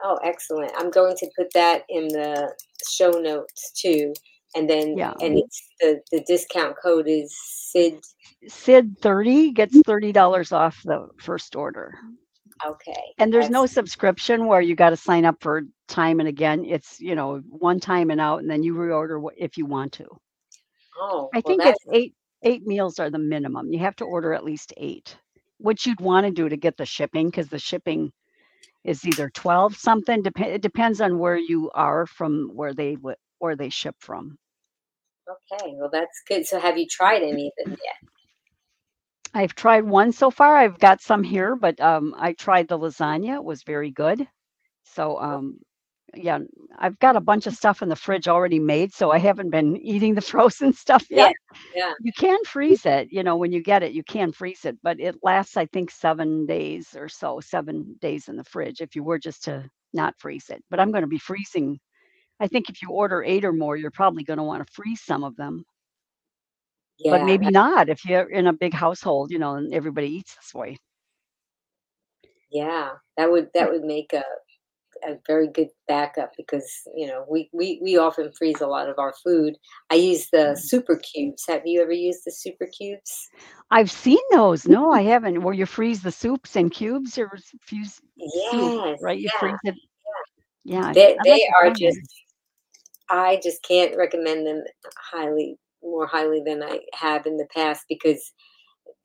Oh, excellent. I'm going to put that in the show notes too. And then yeah and it's the the discount code is SID. sid 30 gets $30 off the first order Okay. And there's no subscription where you got to sign up for time and again. It's, you know, one time and out, and then you reorder if you want to. Oh, I well think that's it's eight eight meals are the minimum. You have to order at least eight, which you'd want to do to get the shipping because the shipping is either 12 something. Dep- it depends on where you are from where they w- where they ship from. okay. Well that's good. So have you tried any of them yet? I've tried one so far. I've got some here, but um, I tried the lasagna. It was very good. So um, yeah, I've got a bunch of stuff in the fridge already made, so I haven't been eating the frozen stuff Yeah, yet. yeah. You can freeze it, you know, when you get it, you can freeze it, but it lasts, I think, seven days or so, seven days in the fridge if you were just to not freeze it. But I'm going to be freezing. I think if you order eight or more, you're probably going to want to freeze some of them, but maybe not if you're in a big household, you know, and everybody eats this way. Yeah. That would that would make a a very good backup because you know we, we we often freeze a lot of our food. I use the Mm. Souper Cubes. Have you ever used the Souper Cubes? I've seen those. No, I haven't. Where you freeze the soups in cubes or fuse soup, Yes, right? You yeah. freeze it. Yeah, They they are just I just can't recommend them highly more highly than I have in the past because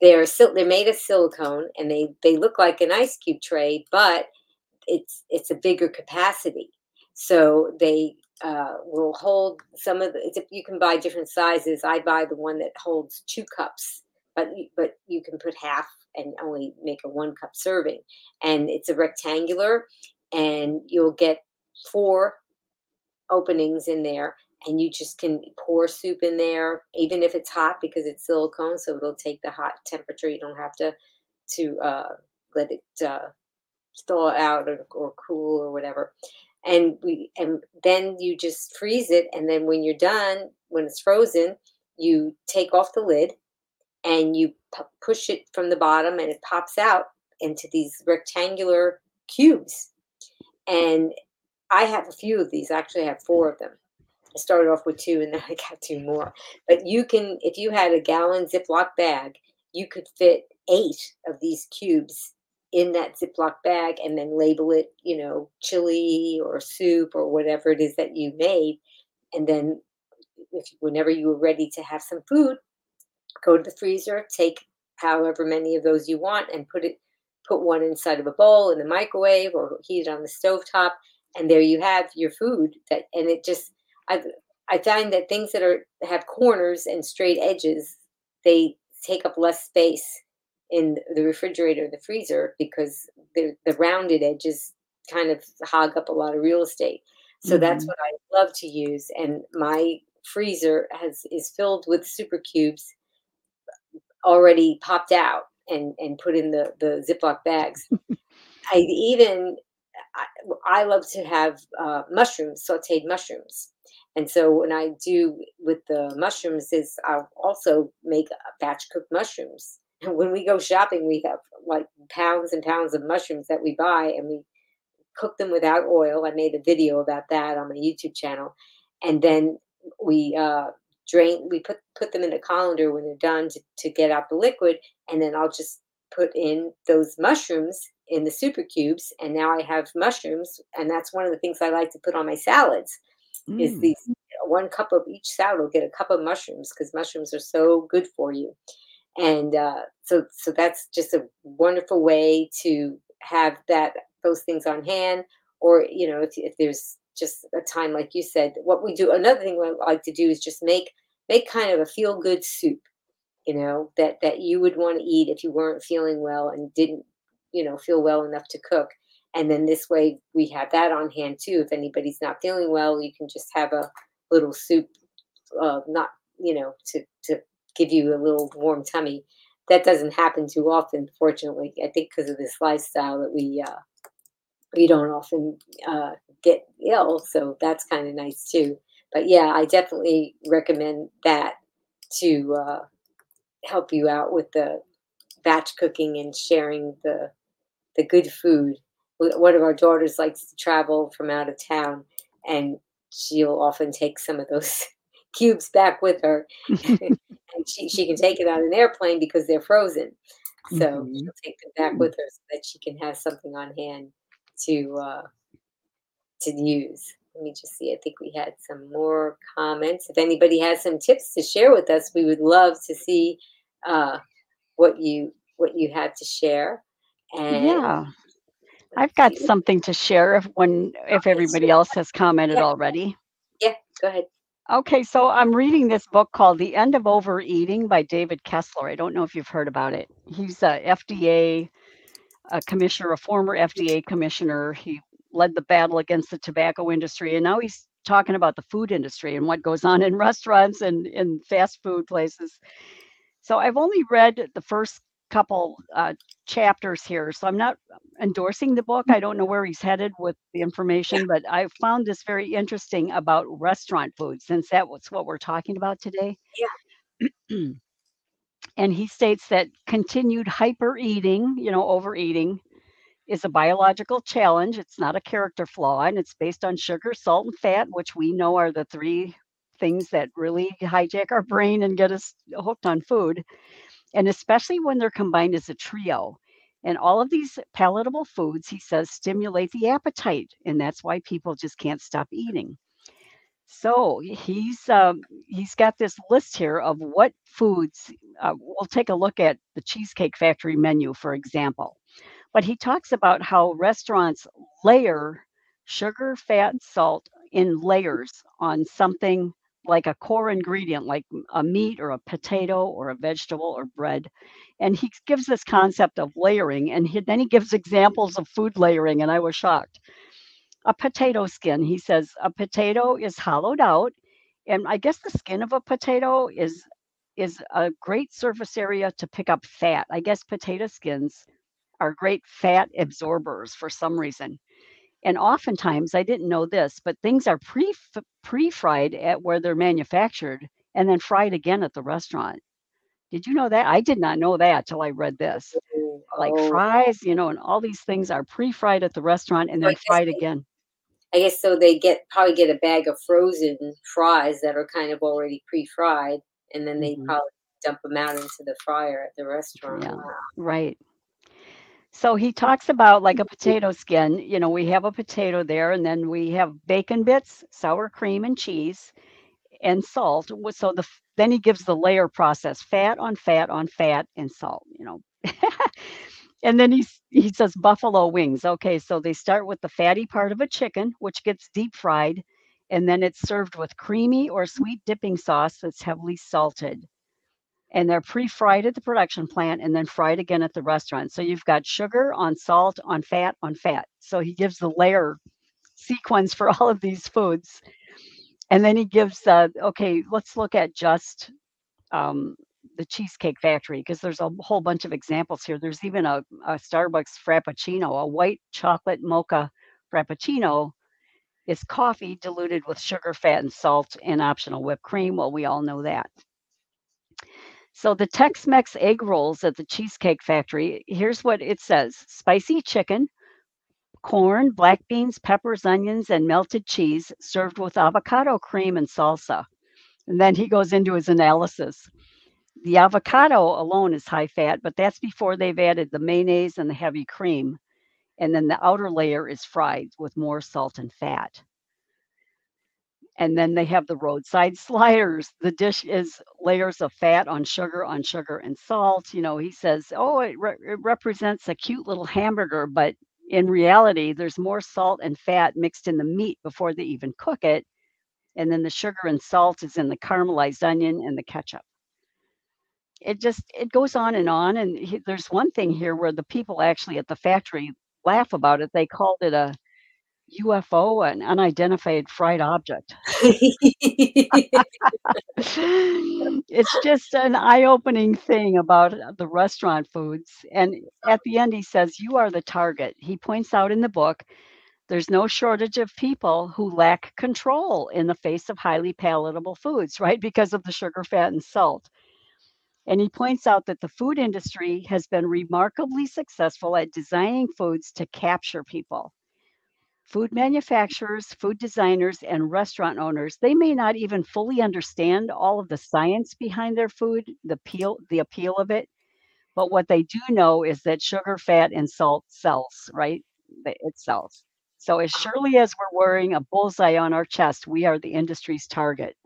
they're sil- they're made of silicone and they they look like an ice cube tray, but it's it's a bigger capacity. So they uh, will hold some of the. You can buy different sizes. I buy the one that holds two cups, but but you can put half and only make a one cup serving. And it's a rectangular, and you'll get four openings in there and you just can pour soup in there even if it's hot because it's silicone so it'll take the hot temperature you don't have to to uh, let it uh, thaw out or, or cool or whatever and we and then you just freeze it and then when you're done when it's frozen you take off the lid and you pu- push it from the bottom and it pops out into these rectangular cubes and I have a few of these. Actually, I have four of them. I started off with two and then I got two more. But you can, if you had a gallon Ziploc bag, you could fit eight of these cubes in that Ziploc bag and then label it, you know, chili or soup or whatever it is that you made. And then, if whenever you were ready to have some food, go to the freezer, take however many of those you want, and put it, put one inside of a bowl in the microwave or heat it on the stove top and there you have your food that and it just i i find that things that are have corners and straight edges they take up less space in the refrigerator the freezer because the the rounded edges kind of hog up a lot of real estate so that's Mhm. what i love to use and my freezer has is filled with Souper Cubes already popped out and and put in the the ziploc bags i even I, I love to have uh, mushrooms, sautéed mushrooms. And so when I do with the mushrooms is I'll also make batch cooked mushrooms. And when we go shopping, we have like pounds and pounds of mushrooms that we buy and we cook them without oil. I made a video about that on my YouTube channel. and then we uh, drain. We put put them in a colander when they're done to, to get out the liquid, and then I'll just put in those mushrooms in the Souper Cubes, and now I have mushrooms, and that's one of the things I like to put on my salads. Mm. Is these one cup of each salad will get a cup of mushrooms because mushrooms are so good for you and uh, so so that's just a wonderful way to have that those things on hand or you know if, if there's just a time like you said what we do another thing we like to do is just make make kind of a feel good soup you know that that you would want to eat if you weren't feeling well and didn't you know feel well enough to cook and then this way we have that on hand too if anybody's not feeling well you can just have a little soup uh, not you know to to give you a little warm tummy. That doesn't happen too often, fortunately. I think because of this lifestyle that we uh, we don't often uh, get ill, so that's kind of nice too. But yeah, I definitely recommend that to uh, help you out with the batch cooking and sharing the the good food. One of our daughters likes to travel from out of town, and she'll often take some of those cubes back with her and she, she can take it on an airplane because they're frozen. So mm-hmm. she'll take them back with her so that she can have something on hand to uh, to use. Let me just see. I think we had some more comments. If anybody has some tips to share with us, we would love to see uh, what you what you had to share. And yeah, I've got something to share if when if everybody else has commented yeah. already. Yeah, go ahead. Okay, so I'm reading this book called The End of Overeating by David Kessler. I don't know if you've heard about it. He's a FDA a commissioner, a former FDA commissioner. He led the battle against the tobacco industry, and now he's talking about the food industry and what goes on in restaurants and in fast food places. So I've only read the first couple uh, chapters here. So I'm not endorsing the book. Mm. I don't know where he's headed with the information, but I found this very interesting about restaurant food since that was what we're talking about today. Yeah. and he states that continued hyper eating, you know, overeating, is a biological challenge. It's not a character flaw, and it's based on sugar, salt, and fat, which we know are the three things that really hijack our brain and get us hooked on food and especially when they're combined as a trio. And all of these palatable foods, he says, stimulate the appetite, and that's why people just can't stop eating. So he's um, he's got this list here of what foods. Uh, we'll take a look at the Cheesecake Factory menu, for example. But he talks about how restaurants layer sugar, fat, salt in layers on something like a core ingredient, like a mm-hmm. meat or a potato or a vegetable or bread. And he gives this concept of layering, and he, then he gives examples of food layering, and I was shocked. A potato skin, he says, a potato is hollowed out, and I guess the skin of a potato is is a great surface area to pick up fat. I guess potato skins are great fat absorbers for some reason. And oftentimes, I didn't know this, but things are pre pre fried at where they're manufactured and then fried again at the restaurant. Did you know that? I did not know that till I read this. Oh. Like fries, you know, and all these things are pre fried at the restaurant and then fried they, again. I guess so. They get probably get a bag of frozen fries that are kind of already pre fried, and then they mm-hmm. probably dump them out into the fryer at the restaurant. Yeah, wow. right. So he talks about like a mm-hmm. potato skin. You know, we have a potato there, and then we have bacon bits, sour cream, and cheese, and salt. So the then he gives the layer process: fat on fat on fat and salt. You know, and then he he says buffalo wings. Okay, so they start with the fatty part of a chicken, which gets deep fried, and then it's served with creamy or sweet dipping sauce that's heavily salted and they're pre-fried at the production plant and then fried again at the restaurant. So you've got sugar on salt on fat on fat. So he gives the layer sequence for all of these foods. And then he gives, uh, okay, let's look at just um, the Cheesecake Factory because there's a whole bunch of examples here. There's even a, a Starbucks Frappuccino, a white chocolate mocha Frappuccino is coffee diluted with sugar, fat, and salt and optional whipped cream. Well, we all know that. So the Tex-Mex egg rolls at the Cheesecake Factory, here's what it says: spicy chicken, corn, black beans, peppers, onions, and melted cheese served with avocado cream and salsa. And then he goes into his analysis. The avocado alone is high fat, but that's before they've added the mayonnaise and the heavy cream. And then the outer layer is fried with more salt and fat. And then they have the roadside sliders. The dish is layers of fat on sugar, on sugar and salt. You know, he says, oh, it, re- it represents a cute little hamburger, but in reality, there's more salt and fat mixed in the meat before they even cook it. And then the sugar and salt is in the caramelized onion and the ketchup. It just it goes on and on. And he, there's one thing here where the people actually at the factory laugh about it. They called it a UFO, an unidentified fried object. it's just an eye opening thing about the restaurant foods. And at the end, he says, You are the target. He points out in the book there's no shortage of people who lack control in the face of highly palatable foods, right? Because of the sugar, fat, and salt. And he points out that the food industry has been remarkably successful at designing foods to capture people food manufacturers, food designers, and restaurant owners, they may not even fully understand all of the science behind their food, the appeal, the appeal of it. But what they do know is that sugar, fat, and salt sells, right? It sells. So as surely as we're wearing a bullseye on our chest, we are the industry's target.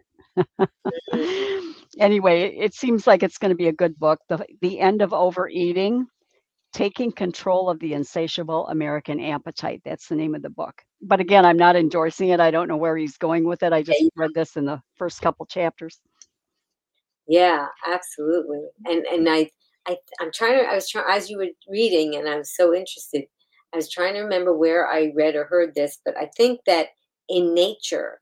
anyway, it seems like it's going to be a good book. The the end of overeating Taking Control of the Insatiable American Appetite. That's the name of the book. But again, I'm not endorsing it. I don't know where he's going with it. I just read this in the first couple chapters. Yeah, absolutely. And and I I I'm trying to I was trying as you were reading and I was so interested. I was trying to remember where I read or heard this, but I think that in nature,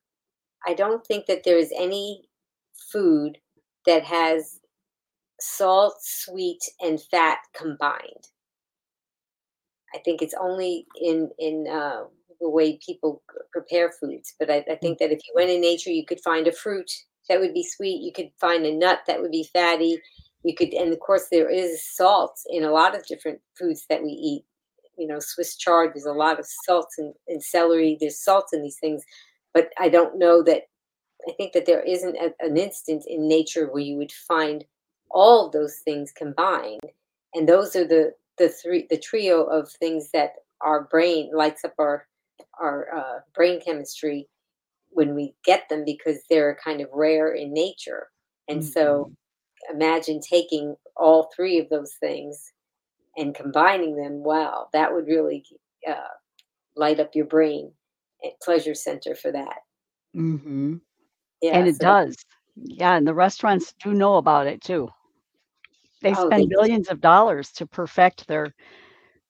I don't think that there is any food that has salt, sweet, and fat combined. I think it's only in in uh, the way people prepare foods. But I, I, mm. think that if you went in nature, you could find a fruit that would be sweet. You could find a nut that would be fatty. You could, and of course, there is salt in a lot of different foods that we eat. You know, Swiss chard. There's a lot of salt in, in celery. There's salt in these things, but I don't know that. I think that there isn't a, an instant in nature where you would find all of those things combined, and those are the the three the trio of things that our brain lights up our our uh, brain chemistry when we get them because they're kind of rare in nature. And mm-hmm. so imagine taking all three of those things and combining them wow that would really uh, light up your brain and pleasure center for that. Mm-hmm. yeah and it so does. Yeah and the restaurants do know about it too they oh, spend they billions of dollars to perfect their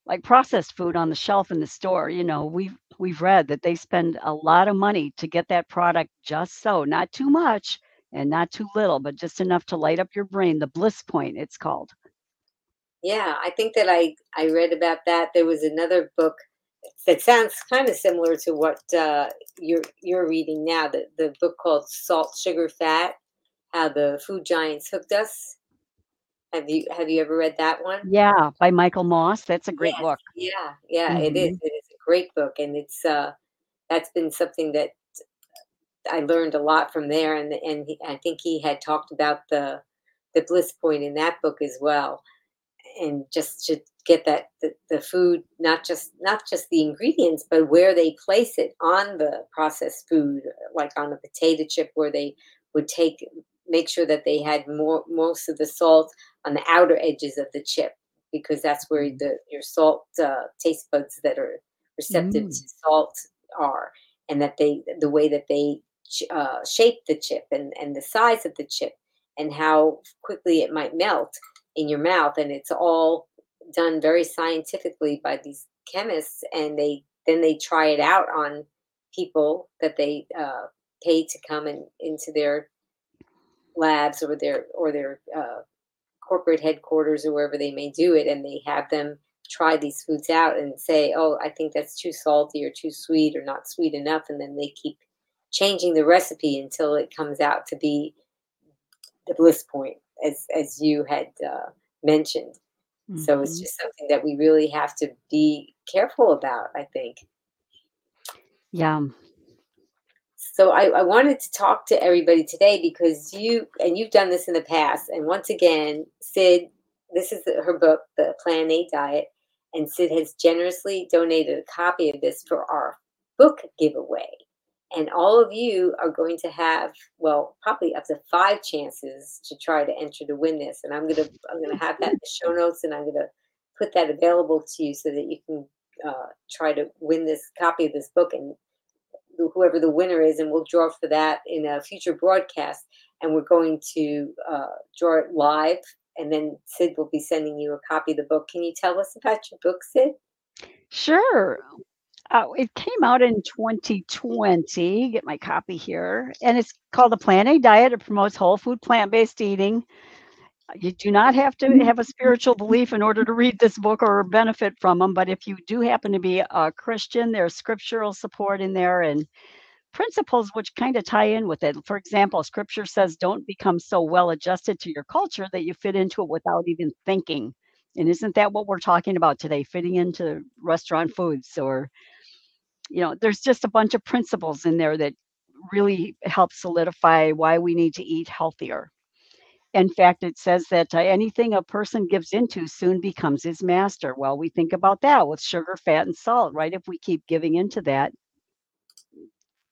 like processed food on the shelf in the store. You know, we've we've read that they spend a lot of money to get that product just so, not too much and not too little, but just enough to light up your brain. The bliss point, it's called. Yeah, I think that I I read about that. There was another book that sounds kind of similar to what uh, you're you're reading now. The the book called Salt, Sugar, Fat: How the Food Giants Hooked Us. Have you have you ever read that one? Yeah, by Michael Moss. That's a great yes. book. Yeah, yeah, mm-hmm. it is. Mm-hmm. It is a great book, and it's uh, that's been something that I learned a lot from there, and and he, I think he had talked about the the bliss point in that book as well, and just to get that the, the food not just not just the ingredients, but where they place it on the processed food, like on the potato chip, where they would take make sure that they had more most of the salt on the outer edges of the chip because that's where mm. the your salt uh, taste buds that are receptive mm. to salt are and that they the way that they uh, shape the chip and and the size of the chip and how quickly it might melt in your mouth and it's all done very scientifically by these chemists and they then they try it out on people that they uh, pay to come in, into their labs or their or their uh, corporate headquarters or wherever they may do it, and they have them try these foods out and say, "Oh, I think that's too salty or too sweet or not sweet enough," and then they keep changing the recipe until it comes out to be the bliss point, as as you had uh, mentioned. Mm-hmm. So it's mm-hmm. just something that we really have to be careful about, I think. Yeah. So I, I wanted to talk to everybody today because you, and you've done this in the past. And once again, Cyd, this is her book, The Plan A Diet. And Cyd has generously donated a copy of this for our book giveaway and all of you are going to have well probably up to five chances to try to enter to win this and i'm gonna i'm gonna have that in the show notes and i'm gonna put that available to you so that you can uh, try to win this copy of this book and whoever the winner is and we'll draw for that in a future broadcast and we're going to uh, draw it live and then Cyd will be sending you a copy of the book can you tell us about your book Cyd sure uh, it came out in 2020. Get my copy here, and it's called the Plan A Diet. It promotes whole food, plant-based eating. You do not have to mm-hmm. have a spiritual belief in order to read this book or benefit from them. But if you do happen to be a Christian, there's scriptural support in there and principles which kind of tie in with it. For example, scripture says, "Don't become so well adjusted to your culture that you fit into it without even thinking." And isn't that what we're talking about today? Fitting into restaurant foods or you know, there's just a bunch of principles in there that really help solidify why we need to eat healthier. In fact, it says that uh, anything a person gives into soon becomes his master. Well, we think about that with sugar, fat, and salt, right? If we keep giving into that,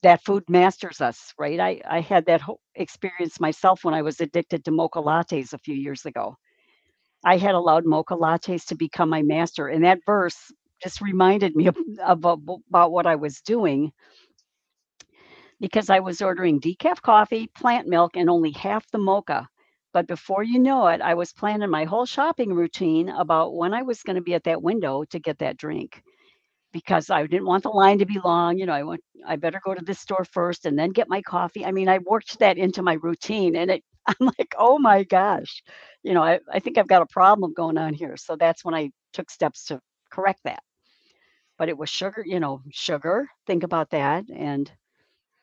that food masters us, right? I, I had that whole experience myself when I was addicted to mocha lattes a few years ago. I had allowed mocha lattes to become my master. And that verse just reminded me of, of, about what I was doing because I was ordering decaf coffee, plant milk, and only half the mocha. But before you know it, I was planning my whole shopping routine about when I was going to be at that window to get that drink because I didn't want the line to be long. You know, I went, I better go to this store first and then get my coffee. I mean, I worked that into my routine and it, I'm like, oh my gosh, you know, I, I think I've got a problem going on here. So that's when I took steps to correct that but it was sugar, you know, sugar. Think about that. And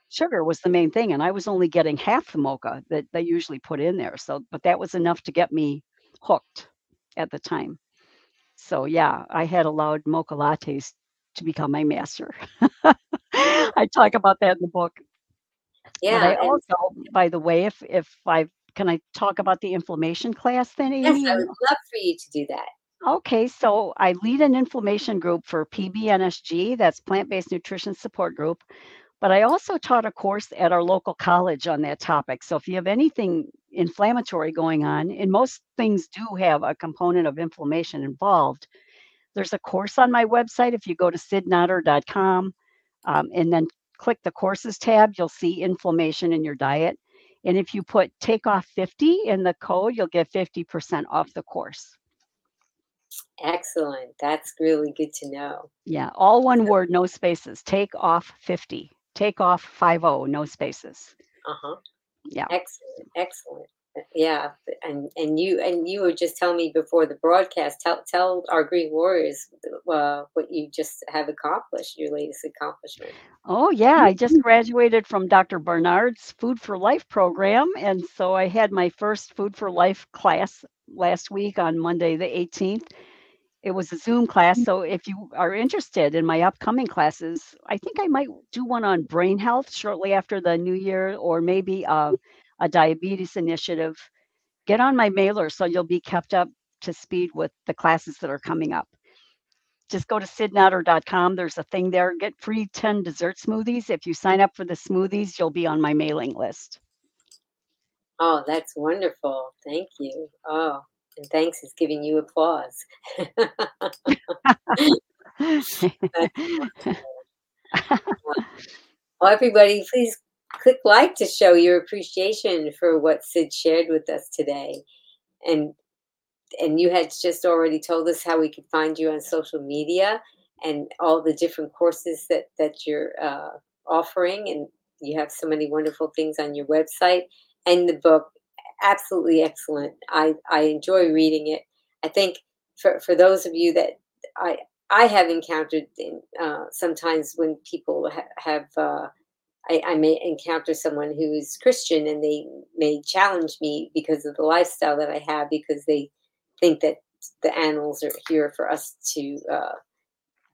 sugar was the main thing. And I was only getting half the mocha that they usually put in there. So, but that was enough to get me hooked at the time. So, yeah, I had allowed mocha lattes to become my master. I talk about that in the book. Yeah. But I also, by the way, if if I can I talk about the inflammation class then? Amy? Yes, I would love for you to do that. Okay, so I lead an inflammation group for PBNSG, that's Plant Based Nutrition Support Group. But I also taught a course at our local college on that topic. So if you have anything inflammatory going on, and most things do have a component of inflammation involved, there's a course on my website. If you go to cydnotter.com um, and then click the courses tab, you'll see inflammation in your diet. And if you put take off 50 in the code, you'll get 50% off the course. Excellent. That's really good to know. Yeah, all one word, no spaces. Take off 50. Take off 50, no spaces. Uh-huh. Yeah. Excellent. Excellent. Uh, yeah, and and you and you were just telling me before the broadcast. Tell tell our Green Warriors uh, what you just have accomplished, your latest accomplishment. Oh yeah, I just graduated from Dr. Barnard's Food for Life program, and so I had my first Food for Life class last week on Monday the 18th, it was a Zoom class. So if you are interested in my upcoming classes, I think I might do one on brain health shortly after the new year, or maybe a, a diabetes initiative. Get on my mailer so you'll be kept up to speed with the classes that are coming up. Just go to cydnotter.com. There's a thing there. Get free 10 dessert smoothies. If you sign up for the smoothies, you'll be on my mailing list. Oh, that's wonderful. Thank you. Oh, and thanks is giving you applause. well, everybody, please click like to show your appreciation for what Cyd shared with us today. And and you had just already told us how we could find you on social media and all the different courses that that you're uh, offering and you have so many wonderful things on your website and the book absolutely excellent. I, I enjoy reading it. I think for, for those of you that I I have encountered in, uh, sometimes when people ha- have uh, I, I, may encounter someone who is Christian and they may challenge me because of the lifestyle that I have because they think that the animals are here for us to uh,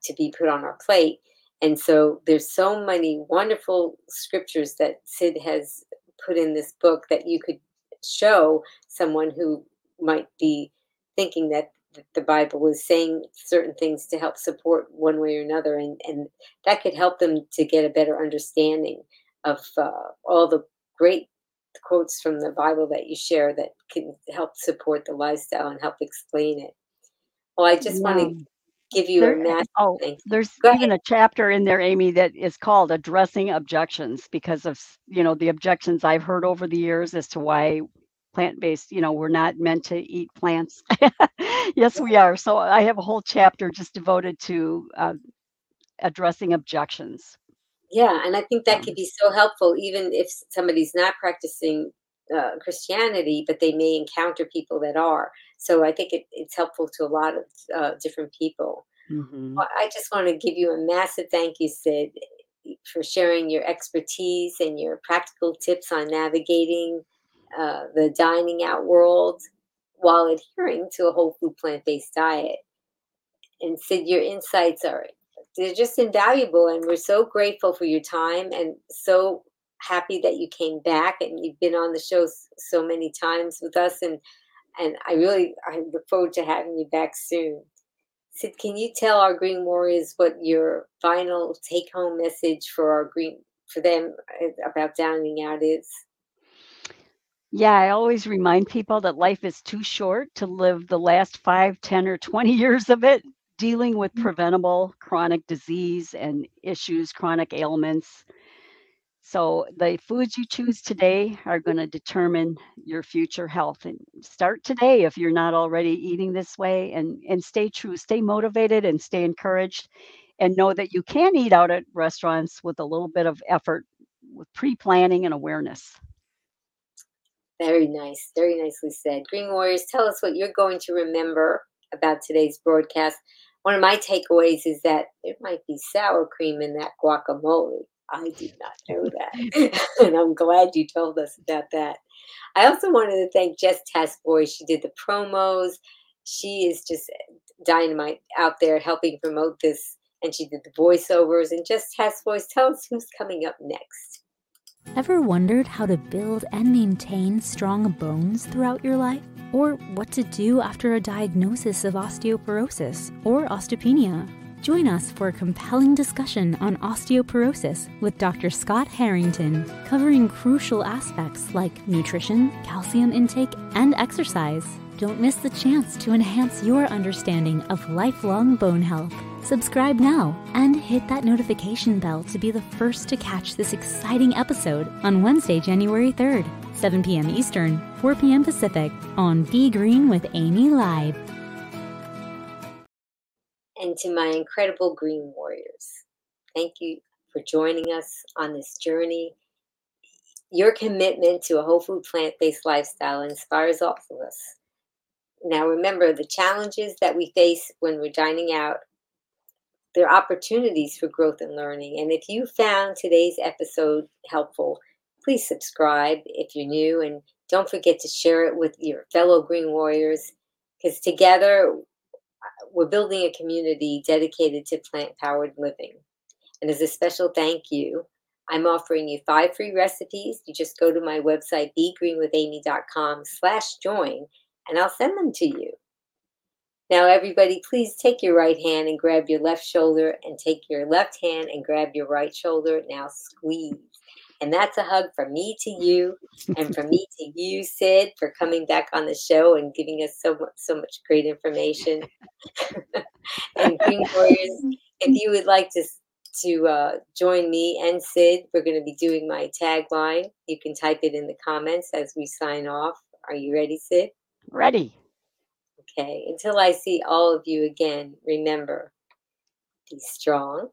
to be put on our plate. And so there's so many wonderful scriptures that Cyd has put in this book that you could show someone who might be thinking that the Bible is saying certain things to help support one way or another, and, and that could help them to get a better understanding of uh, all the great quotes from the Bible that you share that can help support the lifestyle and help explain it. Well, I just yeah. want to give you there, a massive oh, there's even a chapter in there amy that is called addressing objections because of you know the objections i've heard over the years as to why plant-based you know we're not meant to eat plants. Yes we are. So i have a whole chapter just devoted to uh, addressing objections. Yeah and i think that could be so helpful even if somebody's not practicing uh, christianity but they may encounter people that are. So i think it, it's helpful to a lot of uh, different people. Mm-hmm. well, i just want to give you a massive thank you Cyd for sharing your expertise and your practical tips on navigating uh, the dining out world while adhering to a whole food plant-based diet. And Cyd your insights are they're just invaluable and we're so grateful for your time and so happy that you came back and you've been on the show so many times with us and and I really I look forward to having you back soon. Cyd, can you tell our Green Warriors what your final take home message for our green for them uh, about downing out is? Yeah, I always remind people that life is too short to live the last five, ten, or 20 years of it dealing with mm. preventable chronic disease and issues, chronic ailments. So the foods you choose today are going to determine your future health. And start today if you're not already eating this way and, and stay true, stay motivated and stay encouraged and know that you can eat out at restaurants with a little bit of effort with pre-planning and awareness. Very nice. Very nicely said. Green Warriors, tell us what you're going to remember about today's broadcast one of my takeaways is that there might be sour cream in that guacamole. I did not know that. and I'm glad you told us about that. I also wanted to thank Jess Taskboy. She did the promos. She is just dynamite out there helping promote this. And she did the voiceovers. And Jess Taskboy, tell us who's coming up next. Ever wondered how to build and maintain strong bones throughout your life? or what to do after a diagnosis of osteoporosis or osteopenia. Join us for a compelling discussion on osteoporosis with Dr. Scott Harrington, covering crucial aspects like nutrition, calcium intake, and exercise. Don't miss the chance to enhance your understanding of lifelong bone health. Subscribe now and hit that notification bell to be the first to catch this exciting episode on Wednesday, January 3rd. 7 p.m. Eastern, 4 p.m. Pacific on Be Green with Amy Live. To my incredible Green Warriors, thank you for joining us on this journey. Your commitment to a whole food plant based lifestyle inspires all of us. Now, remember the challenges that we face when we're dining out. There are opportunities for growth and learning. And if you found today's episode helpful, please subscribe if you're new and don't forget to share it with your fellow Green Warriors because together we're building a community dedicated to plant powered living. And as a special thank you, I'm offering you five free recipes. You just go to my website, begreenwithamy.com slash join, and I'll send them to you. Now, everybody, please take your right hand and grab your left shoulder, and take your left hand and grab your right shoulder. Now, squeeze. And that's a hug from me to you and from me to you, Cyd, for coming back on the show and giving us so much, so much great information. and Green Warriors, if you would like to to uh, join me and Cyd, we're going to be doing my tagline. You can type it in the comments as we sign off. Are you ready, Cyd? Ready. Okay. Until I see all of you again, remember be strong,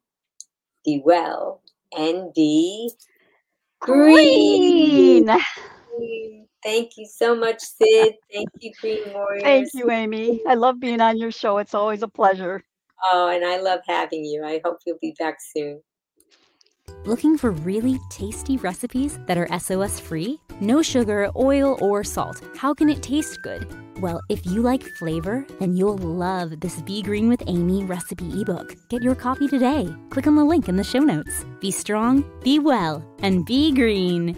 be well, and be Green. Thank you so much, Cyd. Thank you, Green Warriors. Thank you, Amy. I love being on your show. It's always a pleasure. Oh, and I love having you. I hope you'll be back soon. Looking for really tasty recipes that are SOS free? No sugar, oil, or salt. How can it taste good? Well, if you like flavor, then you'll love this Be Green with Amy recipe ebook. Get your copy today. Click on the link in the show notes. Be strong, be well, and be green.